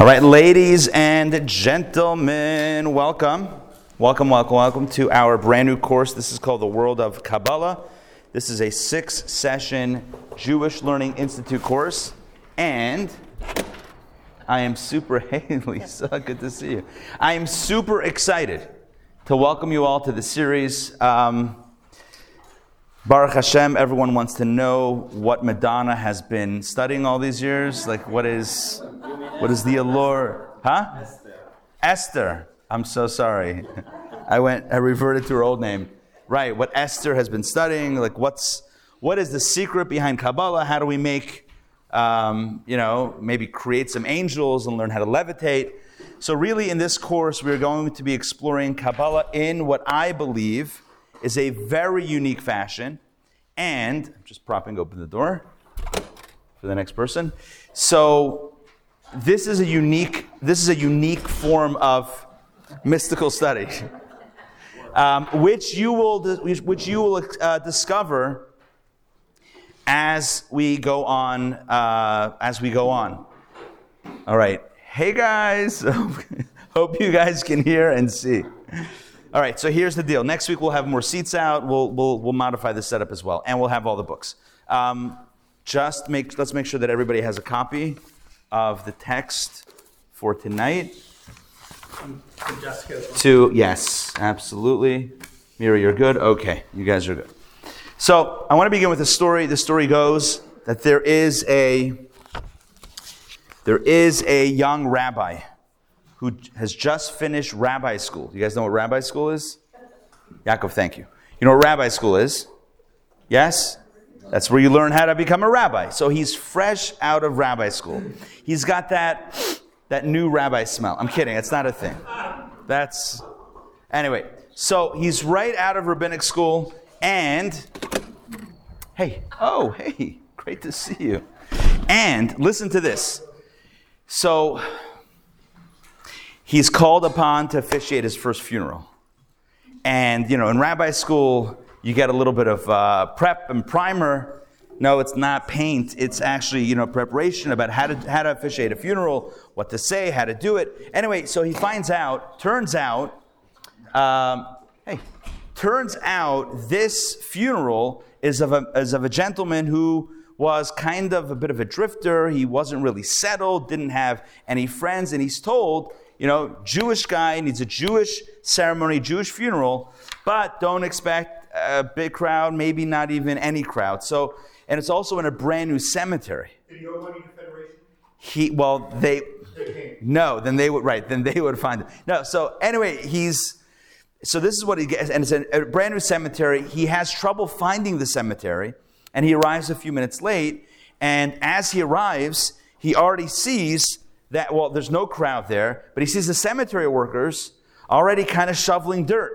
All right, ladies and gentlemen, welcome. Welcome, welcome, welcome to our brand new course. This is called The World of Kabbalah. This is a six session Jewish Learning Institute course. And I am super, hey Lisa, good to see you. I am super excited to welcome you all to the series. Um, Baruch Hashem, everyone wants to know what Madonna has been studying all these years. Like, what is, what is the allure? Huh? Esther. Esther. I'm so sorry. I went, I reverted to her old name. Right, what Esther has been studying. Like, what's, what is the secret behind Kabbalah? How do we make, um, you know, maybe create some angels and learn how to levitate? So, really, in this course, we're going to be exploring Kabbalah in what I believe is a very unique fashion. And I'm just propping open the door for the next person. So this is a unique this is a unique form of mystical study, um, which you will which you will uh, discover as we go on uh, as we go on. All right, hey guys, hope you guys can hear and see. All right, so here's the deal. Next week we'll have more seats out. We'll, we'll, we'll modify the setup as well, and we'll have all the books. Um, just make, let's make sure that everybody has a copy of the text for tonight. To yes, absolutely. Mira, you're good. Okay, you guys are good. So I want to begin with a story. The story goes that there is a there is a young rabbi who has just finished rabbi school. You guys know what rabbi school is? Yaakov, thank you. You know what rabbi school is? Yes? That's where you learn how to become a rabbi. So he's fresh out of rabbi school. He's got that, that new rabbi smell. I'm kidding, it's not a thing. That's, anyway, so he's right out of rabbinic school and, hey, oh, hey, great to see you. And listen to this. So, he's called upon to officiate his first funeral. And, you know, in rabbi school, you get a little bit of uh, prep and primer. No, it's not paint. It's actually, you know, preparation about how to, how to officiate a funeral, what to say, how to do it. Anyway, so he finds out, turns out, um, hey, turns out this funeral is of, a, is of a gentleman who was kind of a bit of a drifter. He wasn't really settled, didn't have any friends, and he's told, you know, Jewish guy needs a Jewish ceremony, Jewish funeral, but don't expect a big crowd, maybe not even any crowd. So, and it's also in a brand new cemetery. Did he owe money to Federation? He, well, they, no, then they would, right, then they would find it. No, so anyway, he's, so this is what he gets, and it's a, a brand new cemetery. He has trouble finding the cemetery, and he arrives a few minutes late, and as he arrives, he already sees that, well, there's no crowd there, but he sees the cemetery workers already kind of shoveling dirt.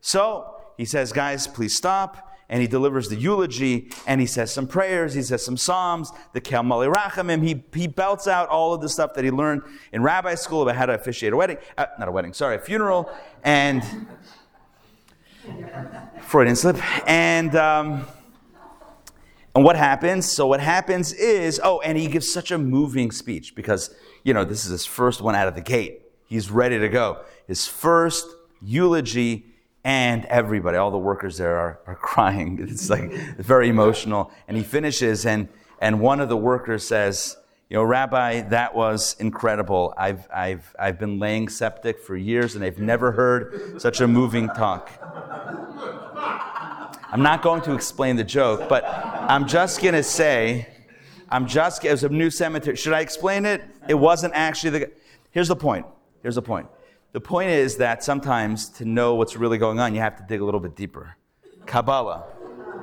So he says, guys, please stop. And he delivers the eulogy and he says some prayers, he says some psalms, the Kel Mali Rachamim. He, he belts out all of the stuff that he learned in rabbi school about how to officiate a wedding, uh, not a wedding, sorry, a funeral. And Freudian slip. And, um, and what happens? So what happens is, oh, and he gives such a moving speech because you know, this is his first one out of the gate. He's ready to go. His first eulogy, and everybody, all the workers there are, are crying. It's like very emotional. And he finishes, and, and one of the workers says, You know, Rabbi, that was incredible. I've, I've, I've been laying septic for years, and I've never heard such a moving talk. I'm not going to explain the joke, but I'm just going to say, I'm just, it was a new cemetery. Should I explain it? It wasn't actually the. Here's the point. Here's the point. The point is that sometimes to know what's really going on, you have to dig a little bit deeper. Kabbalah.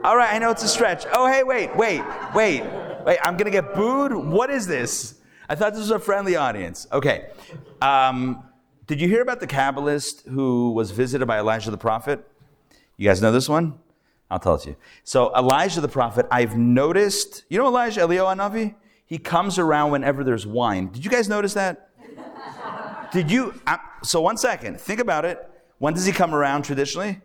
All right, I know it's a stretch. Oh, hey, wait, wait, wait, wait. I'm gonna get booed. What is this? I thought this was a friendly audience. Okay. Um, did you hear about the Kabbalist who was visited by Elijah the prophet? You guys know this one? I'll tell it to you. So Elijah the prophet, I've noticed, you know Elijah, Eliyahu Navi? He comes around whenever there's wine. Did you guys notice that? Did you? So one second, think about it. When does he come around traditionally?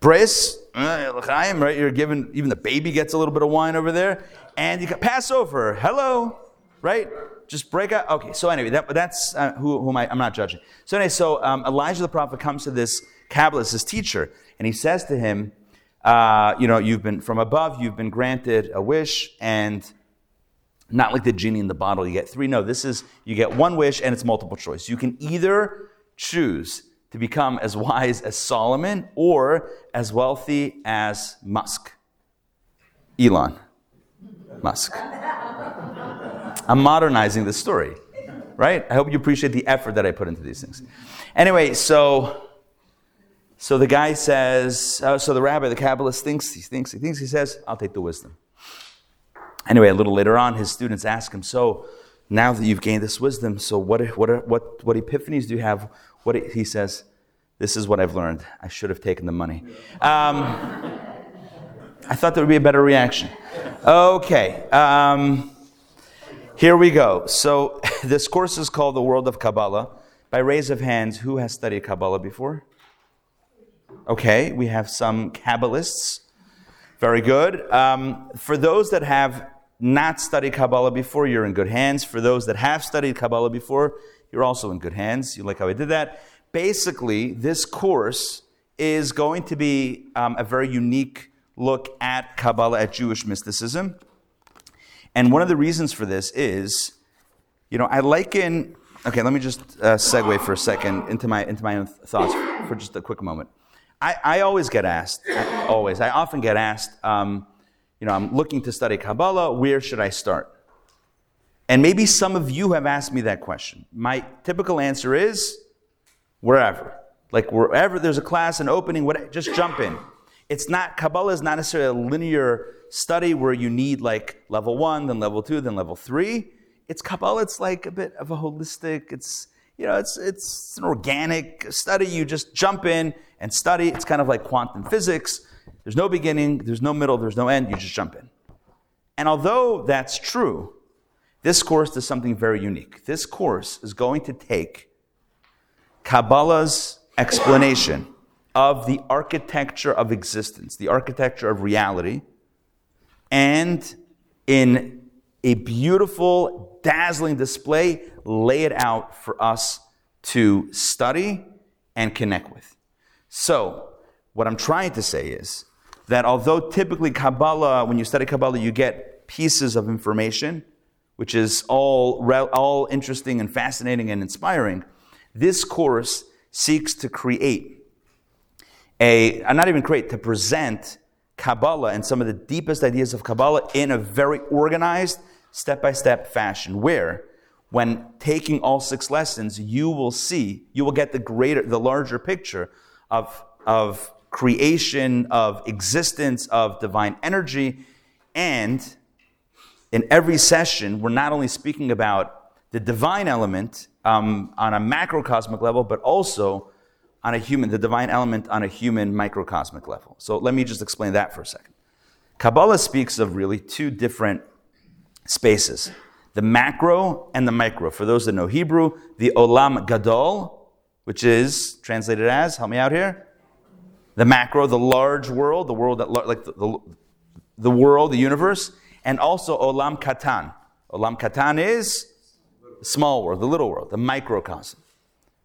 Bris, uh, right? You're given, even the baby gets a little bit of wine over there. And you got Passover. Hello. right? Just break out. Okay, so anyway, that, that's uh, who, whom I, I'm not judging. So anyway, so um, Elijah the prophet comes to this Kabbalist, his teacher, and he says to him, uh, you know, you've been from above, you've been granted a wish, and not like the genie in the bottle, you get three. No, this is, you get one wish and it's multiple choice. You can either choose to become as wise as Solomon or as wealthy as Musk. Elon Musk. I'm modernizing the story, right? I hope you appreciate the effort that I put into these things. Anyway, so so the guy says, uh, so the rabbi, the Kabbalist thinks, he thinks, he thinks, he says, I'll take the wisdom. Anyway, a little later on, his students ask him, so now that you've gained this wisdom, so what, what, what, what epiphanies do you have? What he says, this is what I've learned. I should have taken the money. Um, I thought there would be a better reaction. Okay. Um, here we go. So this course is called The World of Kabbalah. By raise of hands, who has studied Kabbalah before? Okay, we have some Kabbalists. Very good. Um, for those that have not studied Kabbalah before, you're in good hands. For those that have studied Kabbalah before, you're also in good hands. You like how I did that? Basically, this course is going to be um, a very unique look at Kabbalah, at Jewish mysticism. And one of the reasons for this is, you know, I liken. Okay, let me just uh, segue for a second into my into my own thoughts for just a quick moment. I, I always get asked, always, I often get asked, um, you know, I'm looking to study Kabbalah, where should I start? And maybe some of you have asked me that question. My typical answer is wherever. Like wherever there's a class, an opening, what, just jump in. It's not, Kabbalah is not necessarily a linear study where you need like level one, then level two, then level three. It's Kabbalah, it's like a bit of a holistic, it's, you know, it's, it's an organic study. You just jump in and study. It's kind of like quantum physics. There's no beginning, there's no middle, there's no end. You just jump in. And although that's true, this course does something very unique. This course is going to take Kabbalah's explanation of the architecture of existence, the architecture of reality, and in a beautiful, dazzling display, lay it out for us to study and connect with. So, what I'm trying to say is that although typically Kabbalah, when you study Kabbalah, you get pieces of information, which is all, all interesting and fascinating and inspiring, this course seeks to create a, uh, not even create, to present Kabbalah and some of the deepest ideas of Kabbalah in a very organized, step by step fashion, where when taking all six lessons, you will see, you will get the greater, the larger picture of, of creation, of existence, of divine energy. And in every session, we're not only speaking about the divine element um, on a macrocosmic level, but also on a human, the divine element on a human microcosmic level. So let me just explain that for a second. Kabbalah speaks of really two different spaces the macro and the micro. For those that know Hebrew, the olam gadol, which is translated as, help me out here, the macro, the large world, the world that, like the, the, the world, the universe, and also olam katan. Olam katan is the small world, the little world, the microcosm,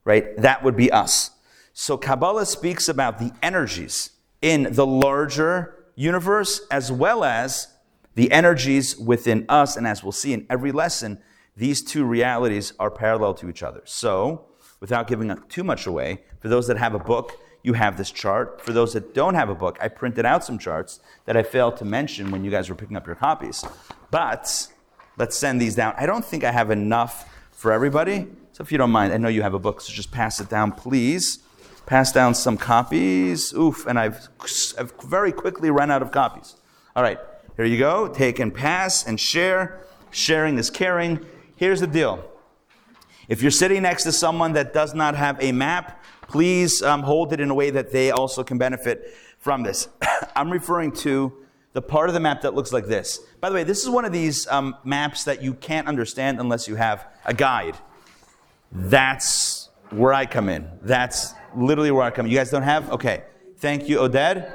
right? That would be us. So Kabbalah speaks about the energies in the larger universe as well as the energies within us, and as we'll see in every lesson, these two realities are parallel to each other. So, without giving too much away, for those that have a book, you have this chart. For those that don't have a book, I printed out some charts that I failed to mention when you guys were picking up your copies. But let's send these down. I don't think I have enough for everybody. So if you don't mind, I know you have a book, so just pass it down, please. Pass down some copies. Oof, and I've, I've very quickly run out of copies. All right. Here you go. Take and pass and share. Sharing is caring. Here's the deal. If you're sitting next to someone that does not have a map, please um, hold it in a way that they also can benefit from this. I'm referring to the part of the map that looks like this. By the way, this is one of these um, maps that you can't understand unless you have a guide. That's where I come in. That's literally where I come in. You guys don't have? Okay. Thank you, Oded.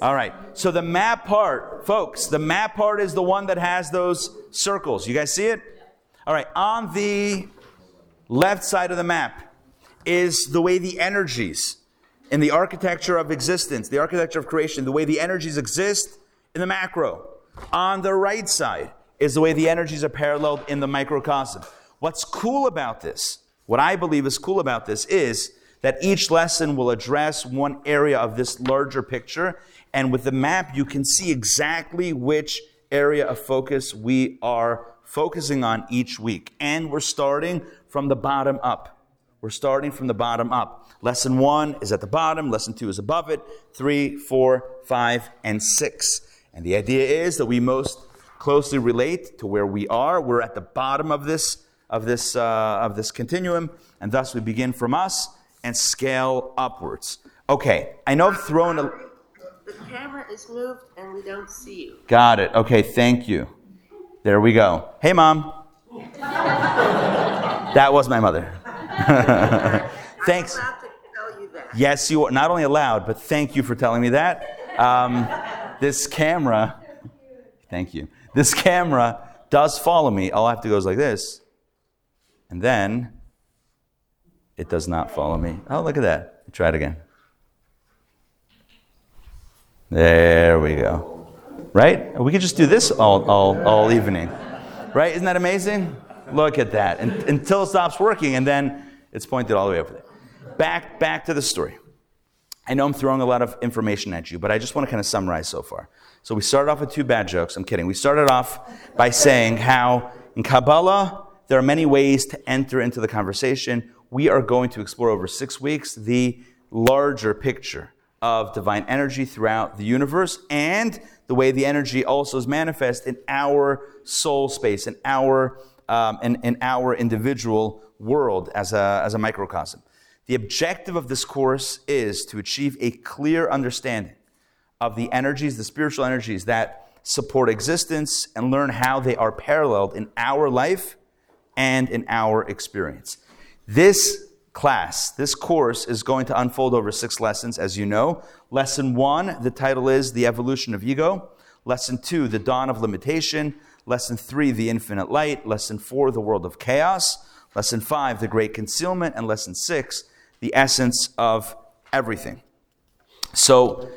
All right. So the map part, folks, the map part is the one that has those circles. You guys see it? All right, on the left side of the map is the way the energies in the architecture of existence, the architecture of creation, the way the energies exist in the macro. On the right side is the way the energies are paralleled in the microcosm. What's cool about this, what I believe is cool about this, is that each lesson will address one area of this larger picture. And with the map, you can see exactly which area of focus we are focusing on each week. And we're starting from the bottom up. We're starting from the bottom up. Lesson one is at the bottom, lesson two is above it, three, four, five, and six. And the idea is that we most closely relate to where we are. We're at the bottom of this of this uh, of this continuum, and thus we begin from us and scale upwards. Okay, I know I've thrown a. The camera is moved and we don't see you. Got it. Okay, thank you. There we go. Hey, mom. that was my mother. Thanks. I'm allowed to tell you that. Yes, you are not only allowed, but thank you for telling me that. Um, this camera, thank you. This camera does follow me. All I have to go is like this, and then it does not follow me. Oh, look at that. Try it again. There we go. Right? We could just do this all, all, all evening. Right? Isn't that amazing? Look at that. And, until it stops working, and then it's pointed all the way over there. Back, back to the story. I know I'm throwing a lot of information at you, but I just want to kind of summarize so far. So we started off with two bad jokes. I'm kidding. We started off by saying how in Kabbalah, there are many ways to enter into the conversation. We are going to explore over six weeks the larger picture of divine energy throughout the universe and the way the energy also is manifest in our soul space, in our, um, in, in our individual world as a, as a microcosm. The objective of this course is to achieve a clear understanding of the energies, the spiritual energies that support existence, and learn how they are paralleled in our life and in our experience. This class, this course is going to unfold over six lessons, as you know. Lesson one, the title is The Evolution of Ego. Lesson two, The Dawn of Limitation. Lesson three, The Infinite Light. Lesson four, The World of Chaos. Lesson five, The Great Concealment. And lesson six, The Essence of Everything. So,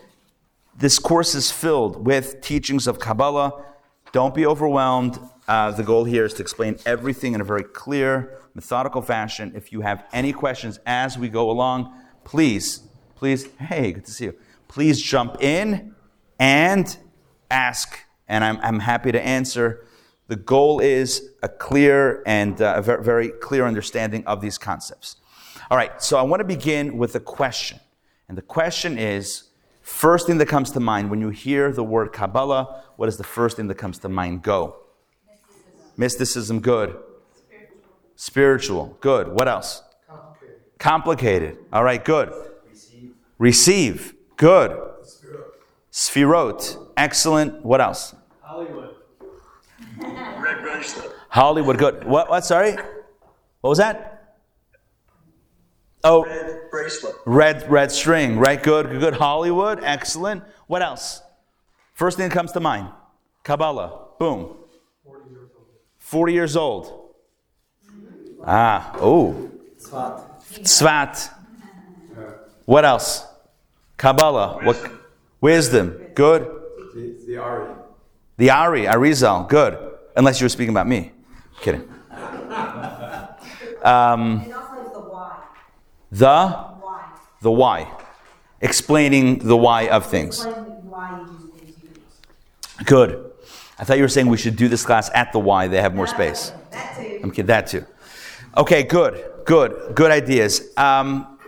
this course is filled with teachings of Kabbalah. Don't be overwhelmed. Uh, the goal here is to explain everything in a very clear, methodical fashion. If you have any questions as we go along, please, please, hey, good to see you. Please jump in and ask, and I'm, I'm happy to answer. The goal is a clear and uh, a very, very clear understanding of these concepts. All right, so I want to begin with a question. And the question is first thing that comes to mind when you hear the word Kabbalah, what is the first thing that comes to mind? Go. Mysticism, good. Spiritual. Good. What else? Complicated. Complicated. All right, good. Receive. Receive, good. Sphirot, excellent. What else? Hollywood. Red bracelet. Hollywood, good. What, what, sorry? What was that? Oh, Red bracelet. red, red string, right? Good, good, good. Hollywood, excellent. What else? First thing that comes to mind Kabbalah, boom. 40 years old. Ah, oh. Tzfat. Tzfat. What else? Kabbalah. What? Wisdom. Good. The, the Ari. The Ari, Arizal. Good. Unless you were speaking about me. Kidding. Um, And also is the why. the Why. Explaining the why of things. Why you do things you do. Good. I thought you were saying we should do this class at the Y. They have more space. That too. I'm kidding. That too. Okay, good, good, good ideas. Um,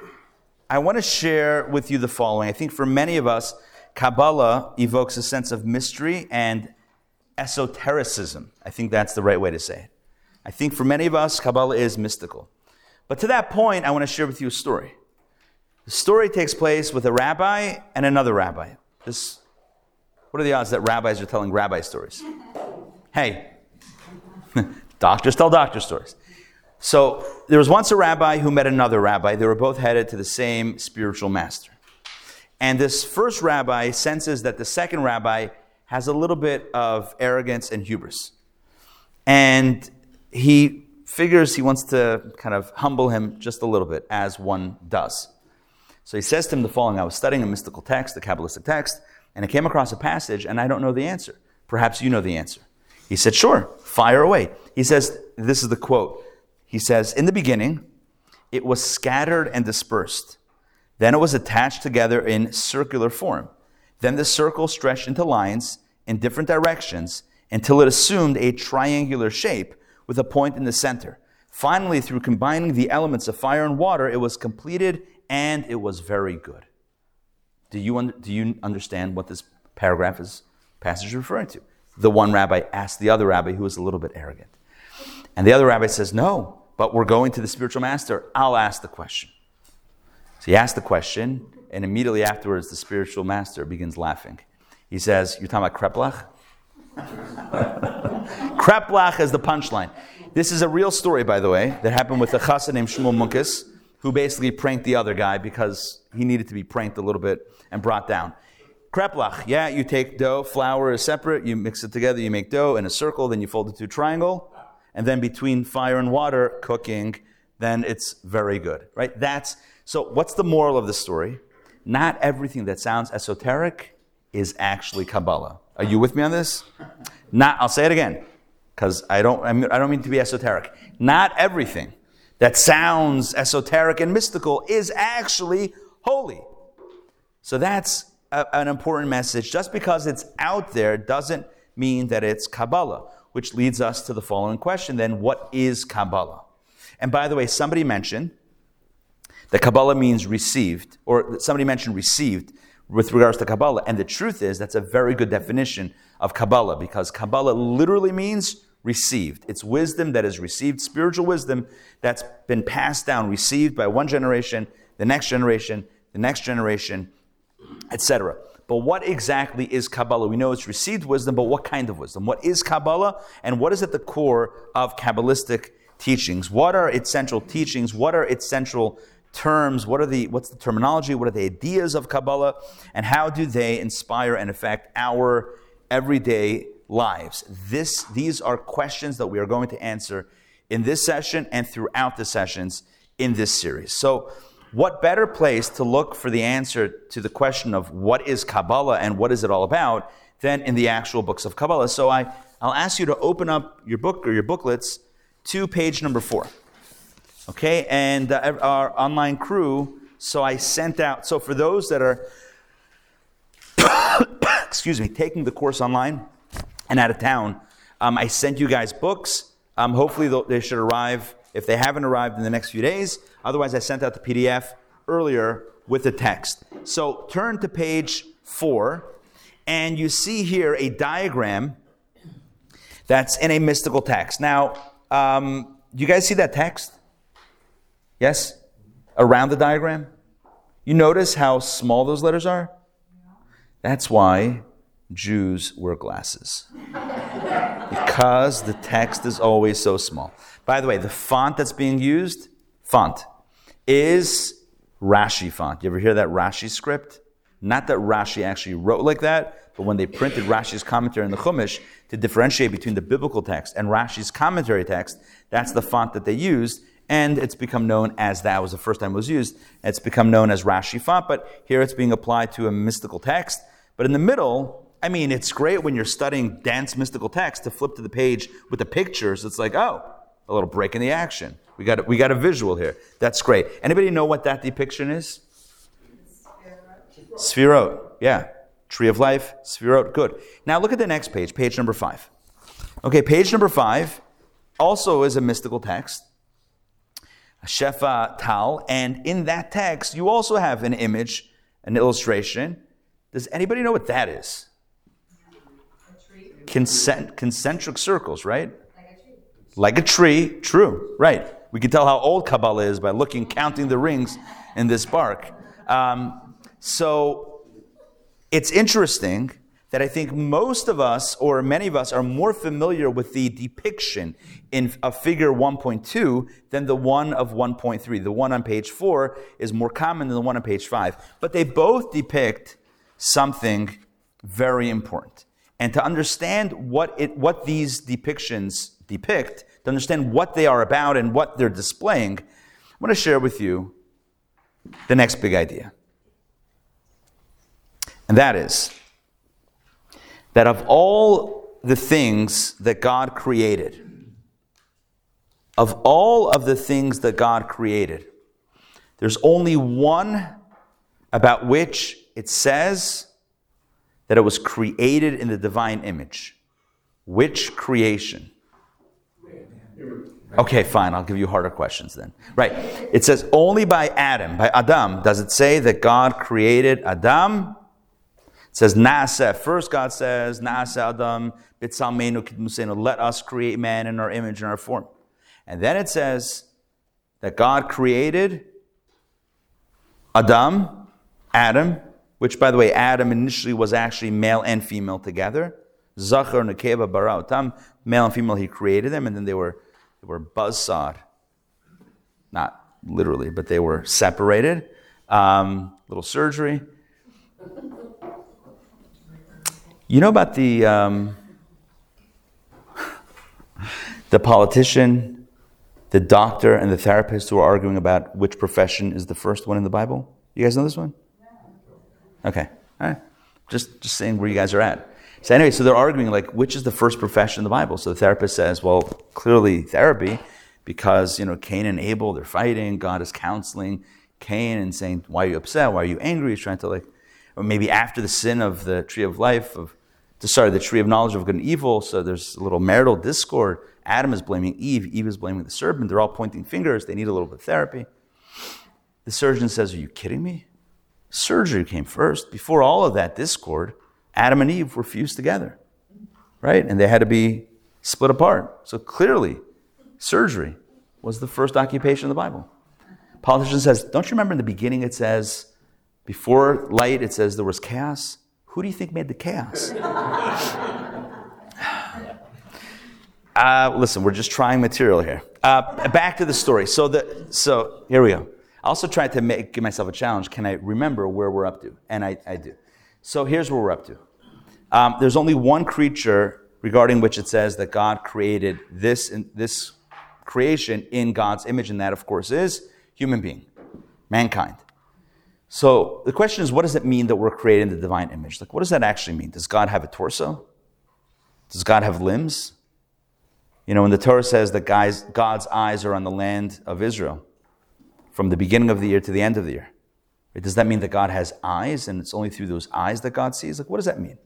I want to share with you the following. I think for many of us, Kabbalah evokes a sense of mystery and esotericism. I think that's the right way to say it. I think for many of us, Kabbalah is mystical. But to that point, I want to share with you a story. The story takes place with a rabbi and another rabbi. This, what are the odds that rabbis are telling rabbi stories? Hey, doctors tell doctor stories. So there was once a rabbi who met another rabbi. They were both headed to the same spiritual master. And this first rabbi senses that the second rabbi has a little bit of arrogance and hubris. And he figures he wants to kind of humble him just a little bit, as one does. So he says to him the following I was studying a mystical text, a Kabbalistic text, and I came across a passage and I don't know the answer. Perhaps you know the answer. He said, Sure, fire away. He says, This is the quote. He says, In the beginning, it was scattered and dispersed. Then it was attached together in circular form. Then the circle stretched into lines in different directions until it assumed a triangular shape with a point in the center. Finally, through combining the elements of fire and water, it was completed and it was very good. Do you, un- do you understand what this paragraph is passage is referring to? The one rabbi asked the other rabbi who was a little bit arrogant. And the other rabbi says, No, but we're going to the spiritual master. I'll ask the question. So he asked the question, and immediately afterwards, the spiritual master begins laughing. He says, You're talking about Kreplach? Kreplach is the punchline. This is a real story, by the way, that happened with a chassid named Shmuel Munkes, who basically pranked the other guy because he needed to be pranked a little bit and brought down. Kreplach, yeah, you take dough, flour is separate, you mix it together, you make dough in a circle, then you fold it to a triangle, and then between fire and water, cooking, then it's very good, right? That's so. What's the moral of the story? Not everything that sounds esoteric is actually Kabbalah. Are you with me on this? Not. I'll say it again because I don't. I, I don't mean to be esoteric. Not everything that sounds esoteric and mystical is actually holy. So that's a, an important message. Just because it's out there doesn't mean that it's Kabbalah, which leads us to the following question then what is Kabbalah? And by the way, somebody mentioned that Kabbalah means received, or somebody mentioned received with regards to Kabbalah. And the truth is, that's a very good definition of Kabbalah because Kabbalah literally means received. It's wisdom that is received, spiritual wisdom that's been passed down, received by one generation, the next generation, the next generation, etc. But what exactly is Kabbalah? We know it's received wisdom, but what kind of wisdom? What is Kabbalah, and what is at the core of Kabbalistic teachings? What are its central teachings? What are its central terms? What are the what's the terminology? What are the ideas of Kabbalah, and how do they inspire and affect our everyday lives? This these are questions that we are going to answer in this session and throughout the sessions in this series. So what better place to look for the answer to the question of what is Kabbalah and what is it all about than in the actual books of Kabbalah? So I, I'll ask you to open up your book or your booklets to page number four. Okay, and uh, our online crew, so I sent out, so for those that are, excuse me, taking the course online and out of town, um, I sent you guys books. Um, hopefully they should arrive if they haven't arrived in the next few days. Otherwise, I sent out the PDF earlier with the text. So turn to page four, and you see here a diagram that's in a mystical text. Now, um, do you guys see that text? Yes? Around the diagram? You notice how small those letters are? That's why Jews wear glasses. because the text is always so small. By the way, the font that's being used, font, is Rashi font. You ever hear that Rashi script? Not that Rashi actually wrote like that, but when they printed Rashi's commentary in the Chumash to differentiate between the biblical text and Rashi's commentary text, that's the font that they used, and it's become known as that was the first time it was used. It's become known as Rashi font, but here it's being applied to a mystical text. But in the middle, I mean, it's great when you're studying dense mystical text to flip to the page with the pictures. It's like, oh, a little break in the action. We got, we got a visual here. That's great. Anybody know what that depiction is? Sphirot. Yeah. Tree of life, Sphirot. Good. Now look at the next page, page number five. Okay, page number five also is a mystical text. Shefa Tal, and in that text, you also have an image, an illustration. Does anybody know what that is? Concent- concentric circles, right? Like a tree, true, right. We can tell how old Kabbalah is by looking, counting the rings in this bark. Um, so it's interesting that I think most of us, or many of us, are more familiar with the depiction in a figure 1.2 than the one of 1.3. The one on page 4 is more common than the one on page 5. But they both depict something very important. And to understand what, it, what these depictions depict, to understand what they are about and what they're displaying, I want to share with you the next big idea. And that is that of all the things that God created, of all of the things that God created, there's only one about which it says that it was created in the divine image. Which creation? Okay, fine. I'll give you harder questions then. Right. It says only by Adam, by Adam, does it say that God created Adam? It says Nasa. First, God says Nasa Adam bitsalmenu kidmusenu. Let us create man in our image and our form. And then it says that God created Adam, Adam, which by the way, Adam initially was actually male and female together. Zachar nekeva bara otam. Male and female, he created them, and then they were they were buzzsawed. Not literally, but they were separated. Um, little surgery. You know about the um, the politician, the doctor, and the therapist who are arguing about which profession is the first one in the Bible? You guys know this one? Okay, all right. Just just saying where you guys are at. So anyway, so they're arguing like which is the first profession in the Bible. So the therapist says, well, clearly therapy, because you know Cain and Abel they're fighting. God is counseling Cain and saying, why are you upset? Why are you angry? He's trying to like, or maybe after the sin of the tree of life of, sorry, the tree of knowledge of good and evil. So there's a little marital discord. Adam is blaming Eve. Eve is blaming the serpent. They're all pointing fingers. They need a little bit of therapy. The surgeon says, are you kidding me? Surgery came first. Before all of that discord, Adam and Eve were fused together, right? And they had to be split apart. So clearly, surgery was the first occupation of the Bible. Politician says, Don't you remember in the beginning it says, before light, it says there was chaos? Who do you think made the chaos? Uh, listen, we're just trying material here. Uh, back to the story. So, the, so here we go. I also tried to make, give myself a challenge. Can I remember where we're up to? And I, I do. So here's where we're up to. Um, there's only one creature regarding which it says that God created this, this creation in God's image, and that, of course, is human being, mankind. So the question is, what does it mean that we're created in the divine image? Like, what does that actually mean? Does God have a torso? Does God have limbs? You know, when the Torah says that God's eyes are on the land of Israel from the beginning of the year to the end of the year, does that mean that God has eyes and it's only through those eyes that God sees? Like, what does that mean?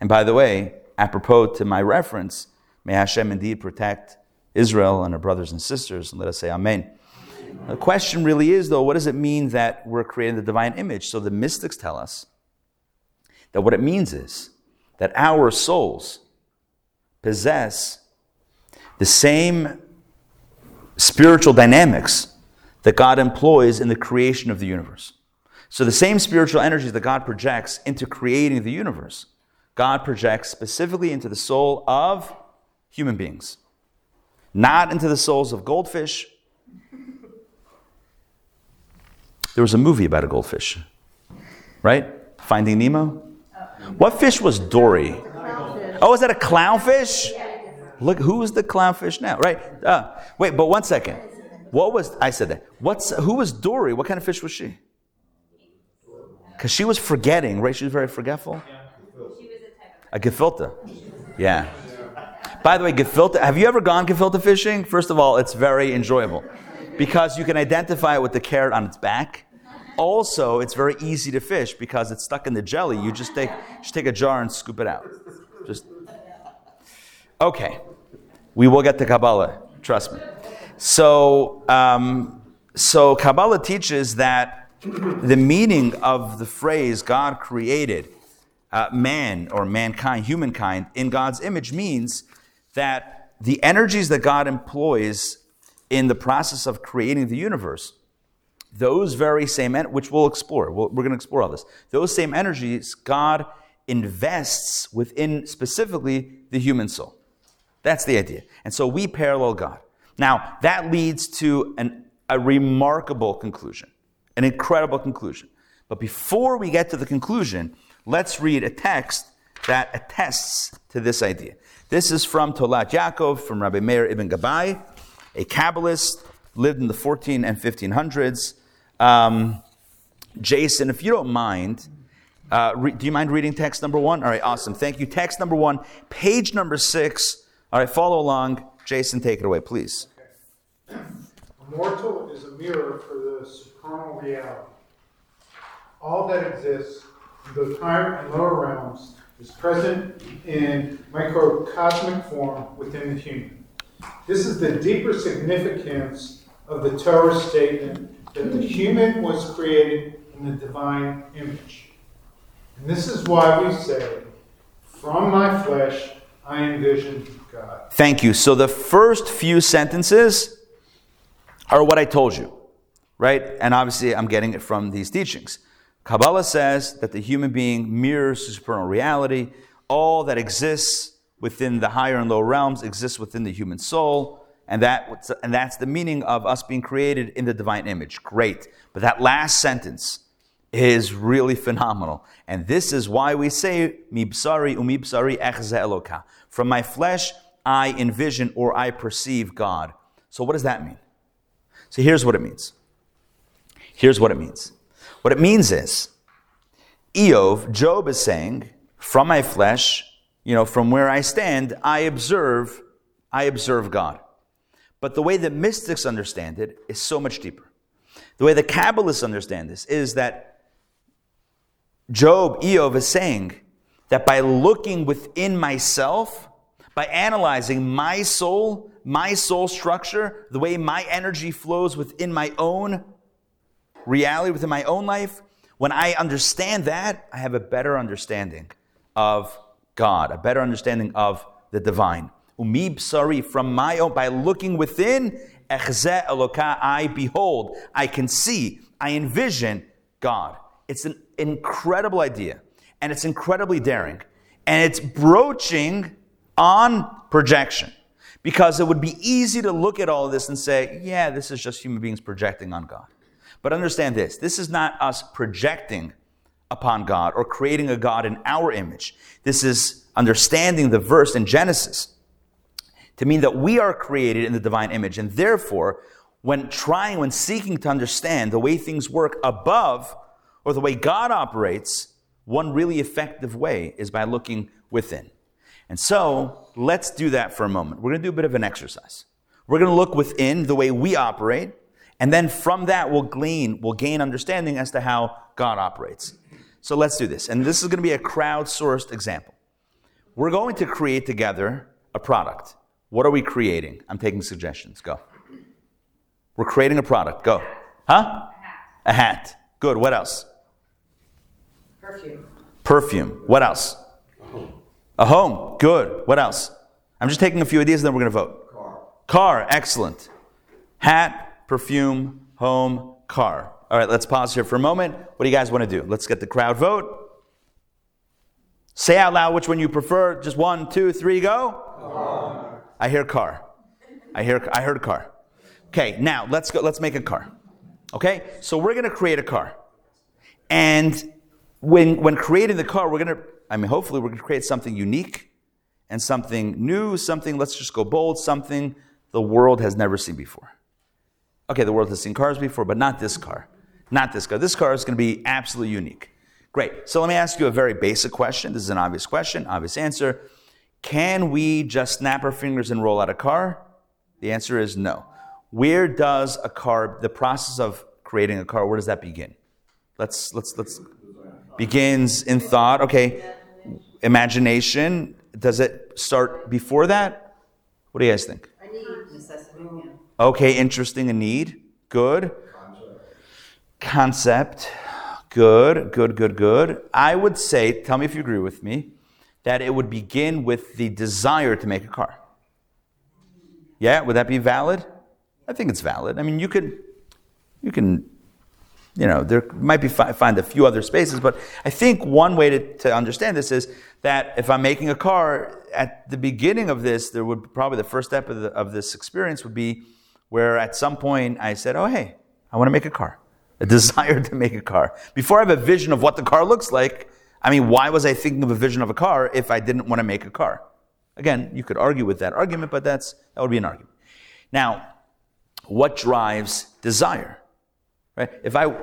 And by the way, apropos to my reference, may Hashem indeed protect Israel and our brothers and sisters, and let us say Amen. The question really is, though, what does it mean that we're created in the divine image? So the mystics tell us that what it means is that our souls possess the same spiritual dynamics that God employs in the creation of the universe. So, the same spiritual energies that God projects into creating the universe, God projects specifically into the soul of human beings, not into the souls of goldfish. There was a movie about a goldfish, right? Finding Nemo. What fish was Dory? Oh, is that a clownfish? Look, who is the clownfish now? Right. Uh, wait, but one second. What was I said that? What's who was Dory? What kind of fish was she? Because she was forgetting, right? She was very forgetful. A gefilte. Yeah. By the way, gefilte. Have you ever gone gefilte fishing? First of all, it's very enjoyable because you can identify it with the carrot on its back. Also, it's very easy to fish because it's stuck in the jelly. You just take just take a jar and scoop it out. Just okay. We will get to Kabbalah. Trust me. So, um, so Kabbalah teaches that the meaning of the phrase "God created uh, man or mankind, humankind, in God's image" means that the energies that God employs in the process of creating the universe, those very same, which we'll explore, we we are going to explore all this. Those same energies God invests within specifically the human soul. That's the idea. And so we parallel God. Now, that leads to an, a remarkable conclusion, an incredible conclusion. But before we get to the conclusion, let's read a text that attests to this idea. This is from Tola'at Yaakov, from Rabbi Meir ibn Gabai, a Kabbalist, lived in the 14 and 1500s. Um, Jason, if you don't mind, uh, re- do you mind reading text number one? All right, awesome. Thank you. Text number one, page number six. All right, follow along. Jason, take it away, please. Mortal is a mirror for the supernal reality. All that exists in the higher and lower realms is present in microcosmic form within the human. This is the deeper significance of the Torah statement that the human was created in the divine image. And this is why we say, From my flesh I envisioned Thank you. So the first few sentences are what I told you, right? And obviously, I'm getting it from these teachings. Kabbalah says that the human being mirrors the supernal reality. All that exists within the higher and lower realms exists within the human soul. And, that, and that's the meaning of us being created in the divine image. Great. But that last sentence is really phenomenal. And this is why we say, Mibsari umibsari echze eloka. From my flesh, I envision or I perceive God. So what does that mean? So here's what it means. Here's what it means. What it means is, Iyov, Job is saying, from my flesh, you know, from where I stand, I observe, I observe God. But the way that mystics understand it is so much deeper. The way the Kabbalists understand this is that Job, Iyov, is saying that by looking within myself, by analyzing my soul, my soul structure, the way my energy flows within my own reality, within my own life, when I understand that, I have a better understanding of God, a better understanding of the divine. Umibsari, from my own, by looking within, echze eloka, I behold, I can see, I envision God. It's an incredible idea, and it's incredibly daring, and it's broaching on projection. Because it would be easy to look at all this and say, yeah, this is just human beings projecting on God. But understand this this is not us projecting upon God or creating a God in our image. This is understanding the verse in Genesis to mean that we are created in the divine image. And therefore, when trying, when seeking to understand the way things work above or the way God operates, one really effective way is by looking within. And so, let's do that for a moment. We're going to do a bit of an exercise. We're going to look within the way we operate, and then from that, we'll glean, we'll gain understanding as to how God operates. So let's do this. And this is going to be a crowdsourced example. We're going to create together a product. What are we creating? I'm taking suggestions. Go. We're creating a product. Go. Huh? A hat. Good. What else? Perfume. Perfume. What else? Oh. A home. Good. What else? I'm just taking a few ideas and then we're going to vote. Car. Car. Excellent. Hat, perfume, home, car. All right, let's pause here for a moment. What do you guys want to do? Let's get the crowd vote. Say out loud which one you prefer. Just one, two, three, go. Car. I hear car. I hear I heard car. Okay, now let's go let's make a car. Okay? So we're to create a car. And when when creating the car, we're to I mean hopefully we're going to create something unique and something new, something let's just go bold, something the world has never seen before. Okay, the world has seen cars before, but not this car. Not this car. This car is going to be absolutely unique. Great. So let me ask you a very basic question. This is an obvious question, obvious answer. Can we just snap our fingers and roll out a car? The answer is no. Where does a car, the process of creating a car, where does that begin? Let's let's let's begins in thought. Okay. Imagination. Does it start before that? What do you guys think? I need necessity. Yeah. Okay, interesting. A need. Good. Concept. Good, good, good, good. I would say, tell me if you agree with me, that it would begin with the desire to make a car. Yeah, would that be valid? I think it's valid. I mean, you could, you can, you know, there might be fi- find a few other spaces, but I think one way to, to understand this is that if I'm making a car, at the beginning of this, there would probably the first step of, the, of this experience would be where at some point I said, "Oh, hey, I want to make a car." A desire to make a car. Before I have a vision of what the car looks like, I mean, why was I thinking of a vision of a car if I didn't want to make a car? Again, you could argue with that argument, but that's that would be an argument. Now, what drives desire? Right? If I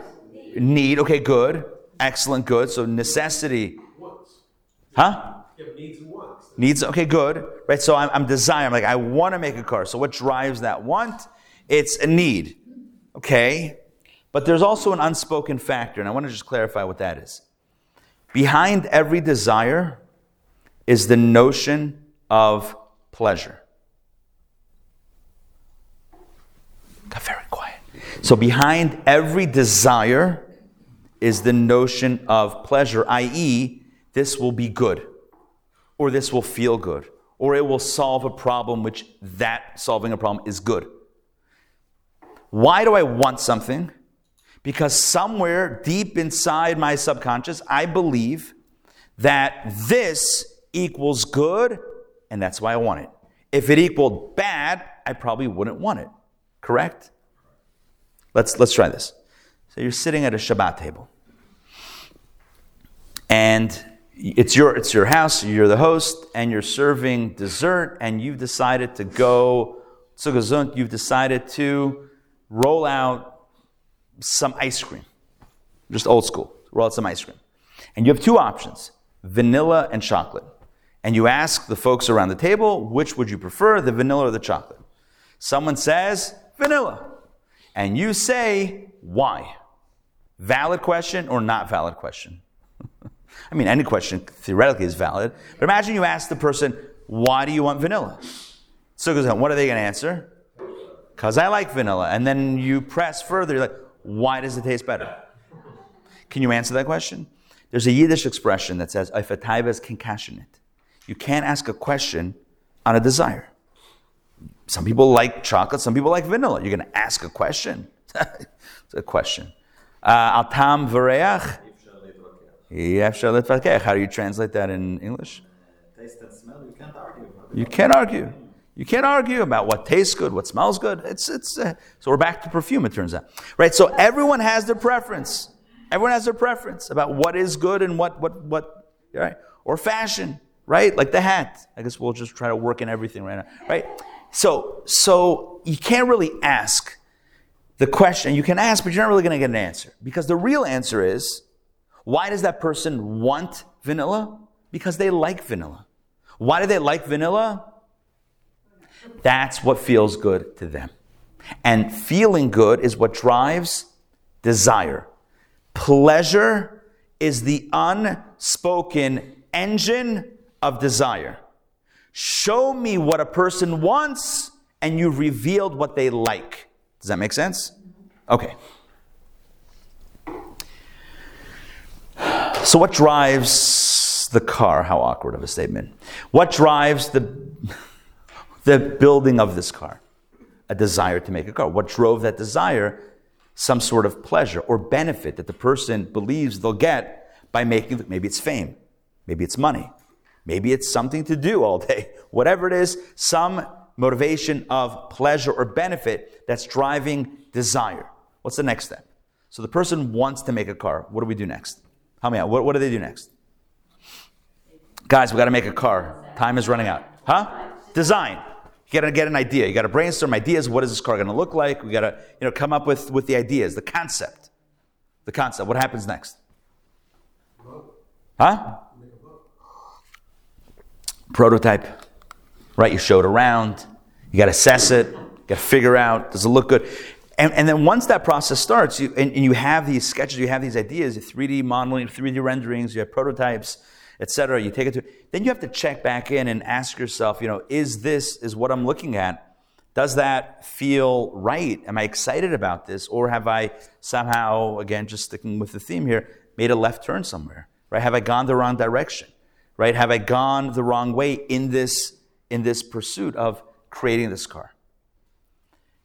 need, okay, good, excellent, good. So necessity, huh? Needs wants. Needs, okay, good. Right? So I'm, desire. I'm desiring, like, I want to make a car. So what drives that want? It's a need. Okay? But there's also an unspoken factor, and I want to just clarify what that is. Behind every desire is the notion of pleasure. Got very. So behind every desire is the notion of pleasure, i.e., this will be good or this will feel good, or it will solve a problem which that solving a problem is good. Why do I want something? Because somewhere deep inside my subconscious, I believe that this equals good, and that's why I want it. If it equaled bad, I probably wouldn't want it. Correct? Let's, let's try this. So you're sitting at a Shabbat table. And it's your it's your house you're the host and you're serving dessert and you've decided to go you've decided to roll out some ice cream. Just old school. Roll out some ice cream. And you have two options vanilla and chocolate. And you ask the folks around the table which would you prefer the vanilla or the chocolate? Someone says vanilla and you say why valid question or not valid question I mean, any question theoretically is valid. But imagine you ask the person, why do you want vanilla? So goes on, what are they going to answer? Because I like vanilla. And then you press further, you're like, why does it taste better? Can you answer that question? There's a Yiddish expression that says, if a taiva is compassionate. You can't ask a question on a desire. Some people like chocolate, some people like vanilla. You're going to ask a question. it's a question. Uh, Altam vareach. How do you translate that in English? Taste and smell, you can't argue about You can't argue. You can't argue about what tastes good, what smells good. It's, it's, uh, so we're back to perfume, it turns out. Right? So everyone has their preference. Everyone has their preference about what is good and what, what, what, right? Or fashion, right? Like the hat. I guess we'll just try to work in everything right now, right? So, so you can't really ask the question. You can ask, but you're not really going to get an answer. Because the real answer is, why does that person want vanilla? Because they like vanilla. Why do they like vanilla? That's what feels good to them. And feeling good is what drives desire. Pleasure is the unspoken engine of desire. Show me what a person wants, and you've revealed what they like. Does that make sense? Okay. So, what drives the car? How awkward of a statement. What drives the, the building of this car? A desire to make a car. What drove that desire? Some sort of pleasure or benefit that the person believes they'll get by making, maybe it's fame, maybe it's money, maybe it's something to do all day. Whatever it is, some motivation of pleasure or benefit that's driving desire. What's the next step? So the person wants to make a car. What do we do next? Help me out. What, what do they do next? Guys, we got to make a car. Time is running out. Huh? Design. You got to get an idea. You got to brainstorm ideas. What is this car going to look like? We got to, you know, come up with, with the ideas, the concept. The concept. What happens next? Huh? Prototype. Right? You show it around. You got to assess it. You got to figure out does it look good. And, and then once that process starts, you, and, and you have these sketches, you have these ideas, 3D modeling, 3D renderings, you have prototypes, etc. You take it to, then you have to check back in and ask yourself, you know, is this, is what I'm looking at, does that feel right? Am I excited about this? Or have I somehow, again, just sticking with the theme here, made a left turn somewhere? Right? Have I gone the wrong direction? Right? Have I gone the wrong way in this, in this pursuit of creating this car?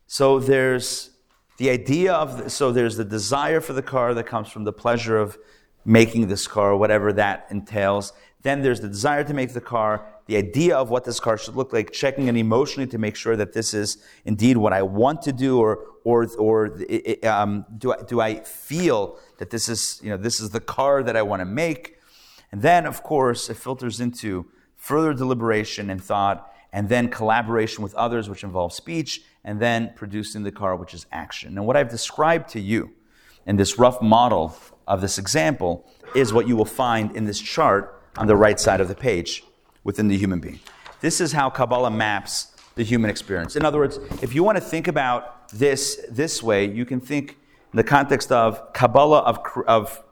So there's the idea of, the, so there's the desire for the car that comes from the pleasure of making this car, whatever that entails. Then there's the desire to make the car, the idea of what this car should look like, checking it emotionally to make sure that this is indeed what I want to do, or or or um, do I, do I feel that this is you know this is the car that I want to make, And then, of course, it filters into further deliberation and thought, and then collaboration with others, which involves speech, and then producing the car, which is action. And what I've described to you in this rough model of this example is what you will find in this chart on the right side of the page within the human being. This is how Kabbalah maps the human experience. In other words, if you want to think about this this way, you can think in the context of Kabbalah of, of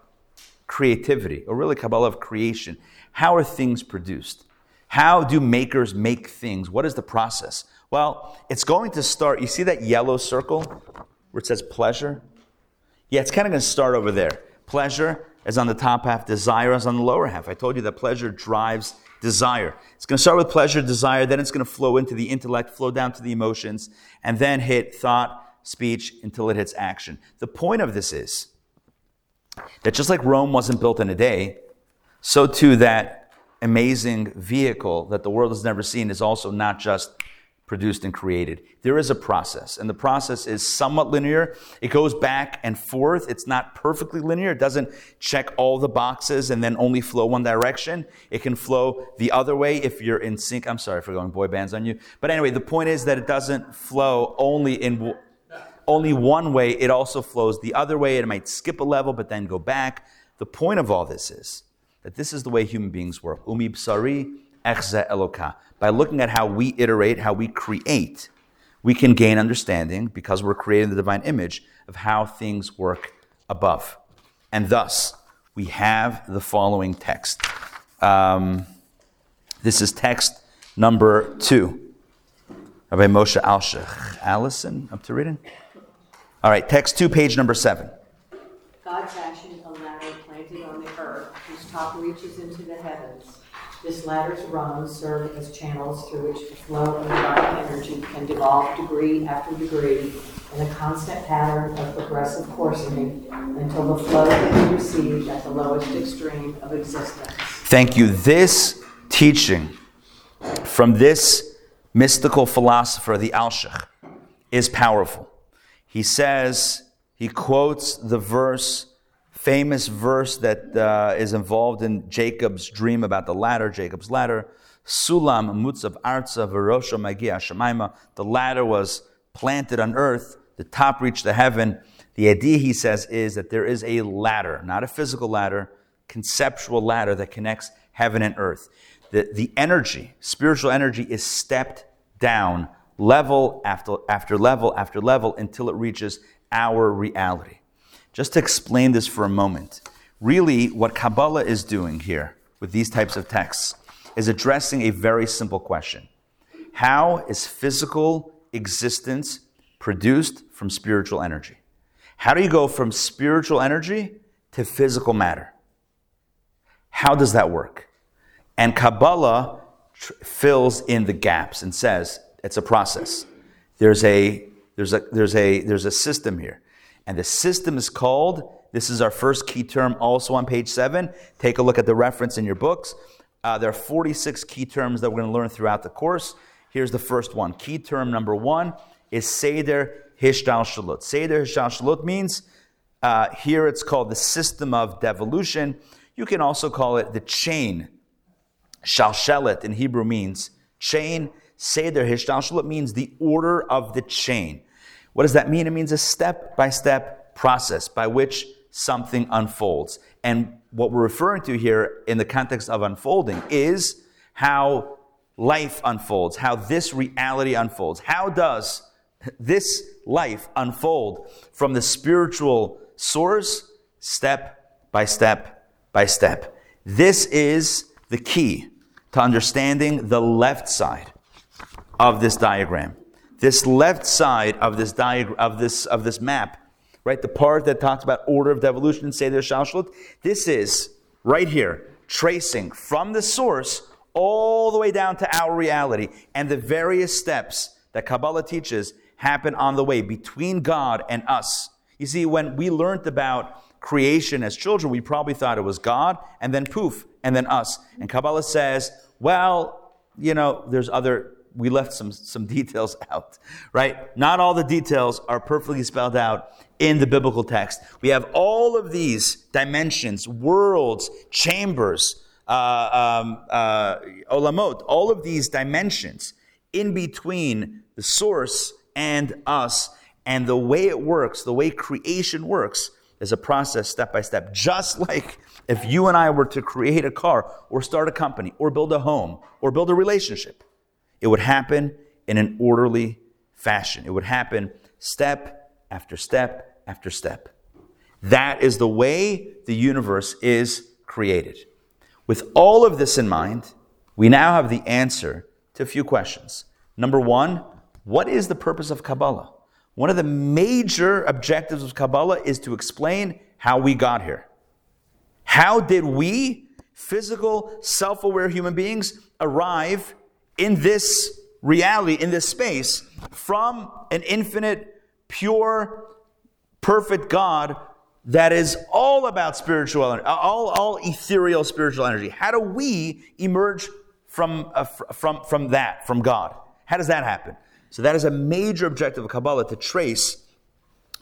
creativity, or really Kabbalah of creation. How are things produced? How do makers make things? What is the process? Well, it's going to start. You see that yellow circle where it says pleasure? Yeah, it's kind of going to start over there. Pleasure is on the top half, desire is on the lower half. I told you that pleasure drives desire. It's going to start with pleasure, desire, then it's going to flow into the intellect, flow down to the emotions, and then hit thought, speech until it hits action. The point of this is that just like Rome wasn't built in a day, so too that amazing vehicle that the world has never seen is also not just produced and created. There is a process, and the process is somewhat linear. It goes back and forth. It's not perfectly linear. It doesn't check all the boxes and then only flow one direction. It can flow the other way if you're in sync. I'm sorry for going boy bands on you. But anyway, the point is that it doesn't flow only in only one way. It also flows the other way. It might skip a level but then go back. The point of all this is that this is the way human beings work. Umibsari echze eloka by looking at how we iterate, how we create, we can gain understanding, because we're creating the divine image, of how things work above. And thus, we have the following text. Um, this is text number two. Rabbi Moshe Alshich. Allison, up to reading? All right, text two, page number seven. God fashioned a ladder planted on the earth whose top reaches into the heavens this ladder's rungs serve as channels through which the flow of divine energy can devolve degree after degree in a constant pattern of progressive coarsening until the flow can be received at the lowest extreme of existence. Thank you. This teaching from this mystical philosopher, the Alshich, is powerful. He says, he quotes the verse famous verse that uh, is involved in Jacob's dream about the ladder, Jacob's ladder. Sulam mutzav arza verosha magia shemaima. The ladder was planted on earth. The top reached the heaven. The idea, he says, is that there is a ladder, not a physical ladder, conceptual ladder that connects heaven and earth. The, the energy, spiritual energy, is stepped down level after, after level after level until it reaches our reality. Just to explain this for a moment, really what Kabbalah is doing here with these types of texts is addressing a very simple question How is physical existence produced from spiritual energy? How do you go from spiritual energy to physical matter? How does that work? And Kabbalah tr- fills in the gaps and says it's a process. There's a, there's, a, there's, a, there's a system here. And the system is called, this is our first key term also on page seven. Take a look at the reference in your books. Uh, there are 46 key terms that we're going to learn throughout the course. Here's the first one. Key term number one is Seder Hishtalshalut. Seder Hishtalshalut means, uh, here it's called the system of devolution. You can also call it the chain. Shalshelet in Hebrew means chain. Seder Hishtalshalut means the order of the chain. What does that mean? It means a step by step process by which something unfolds. And what we're referring to here in the context of unfolding is how life unfolds, how this reality unfolds. How does this life unfold from the spiritual source, step by step by step? This is the key to understanding the left side of this diagram this left side of this diagram of this of this map, right? The part that talks about order of devolution and Seder Shalshlut, this is right here, tracing from the source all the way down to our reality and the various steps that Kabbalah teaches happen on the way between God and us. You see, when we learned about creation as children, we probably thought it was God and then poof, and then us. And Kabbalah says, well, you know, there's other we left some, some details out, right? Not all the details are perfectly spelled out in the biblical text. We have all of these dimensions, worlds, chambers uh, um, uh, olamot, all of these dimensions in between the source and us, and the way it works, the way creation works, is a process step by step. Just like if you and I were to create a car, or start a company, or build a home, or build a relationship, it would happen in an orderly fashion. It would happen step after step after step. That is the way the universe is created. With all of this in mind, we now have the answer to a few questions. Number one, what is the purpose of Kabbalah? One of the major objectives of Kabbalah is to explain how we got here. How did we, physical, self aware human beings, arrive in this reality, in this space, from an infinite, pure, perfect God that is all about spiritual energy, all, all ethereal spiritual energy. How do we emerge from, uh, from, from that, from God? How does that happen? So that is a major objective of Kabbalah to trace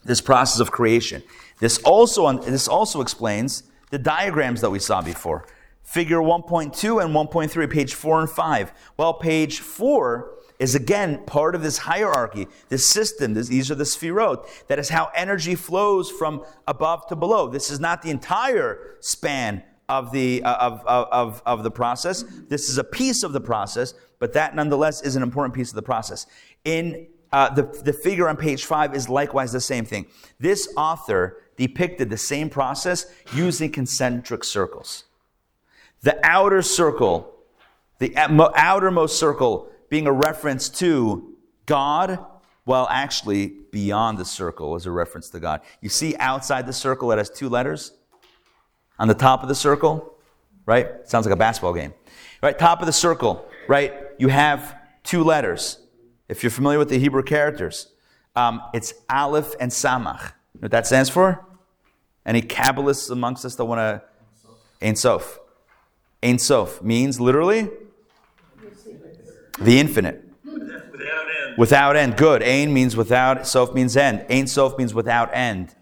this process of creation. This also, this also explains the diagrams that we saw before. Figure 1.2 and 1.3, page 4 and 5. Well, page 4 is again part of this hierarchy, this system. This, these are the sphirot. That is how energy flows from above to below. This is not the entire span of the, uh, of, of, of, of the process. This is a piece of the process, but that nonetheless is an important piece of the process. In uh, the, the figure on page five is likewise the same thing. This author depicted the same process using concentric circles. The outer circle, the outermost circle being a reference to God, well, actually, beyond the circle is a reference to God. You see outside the circle, it has two letters. On the top of the circle, right? Sounds like a basketball game. Right, top of the circle, right? You have two letters. If you're familiar with the Hebrew characters, um, it's Aleph and Samach. You know what that stands for? Any Kabbalists amongst us that want to? Ein Sof. Ein Sof means literally the infinite. Without end. Without end. Good. Ein means without, Sof means end. Ein Sof means without end.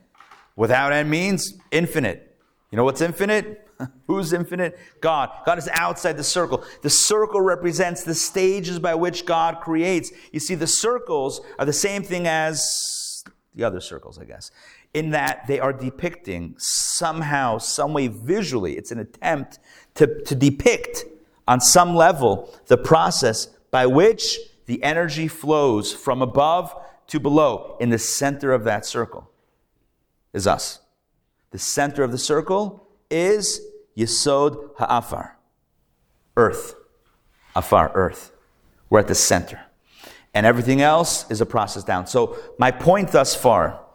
Without end means infinite. You know what's infinite? Who's infinite? God. God is outside the circle. The circle represents the stages by which God creates. You see, the circles are the same thing as the other circles, I guess, in that they are depicting somehow, some way visually. It's an attempt to, to depict on some level the process by which the energy flows from above to below. In the center of that circle is us. The center of the circle is Yesod Ha'afar, earth. Afar, earth. We're at the center. And everything else is a process down. So, my point thus far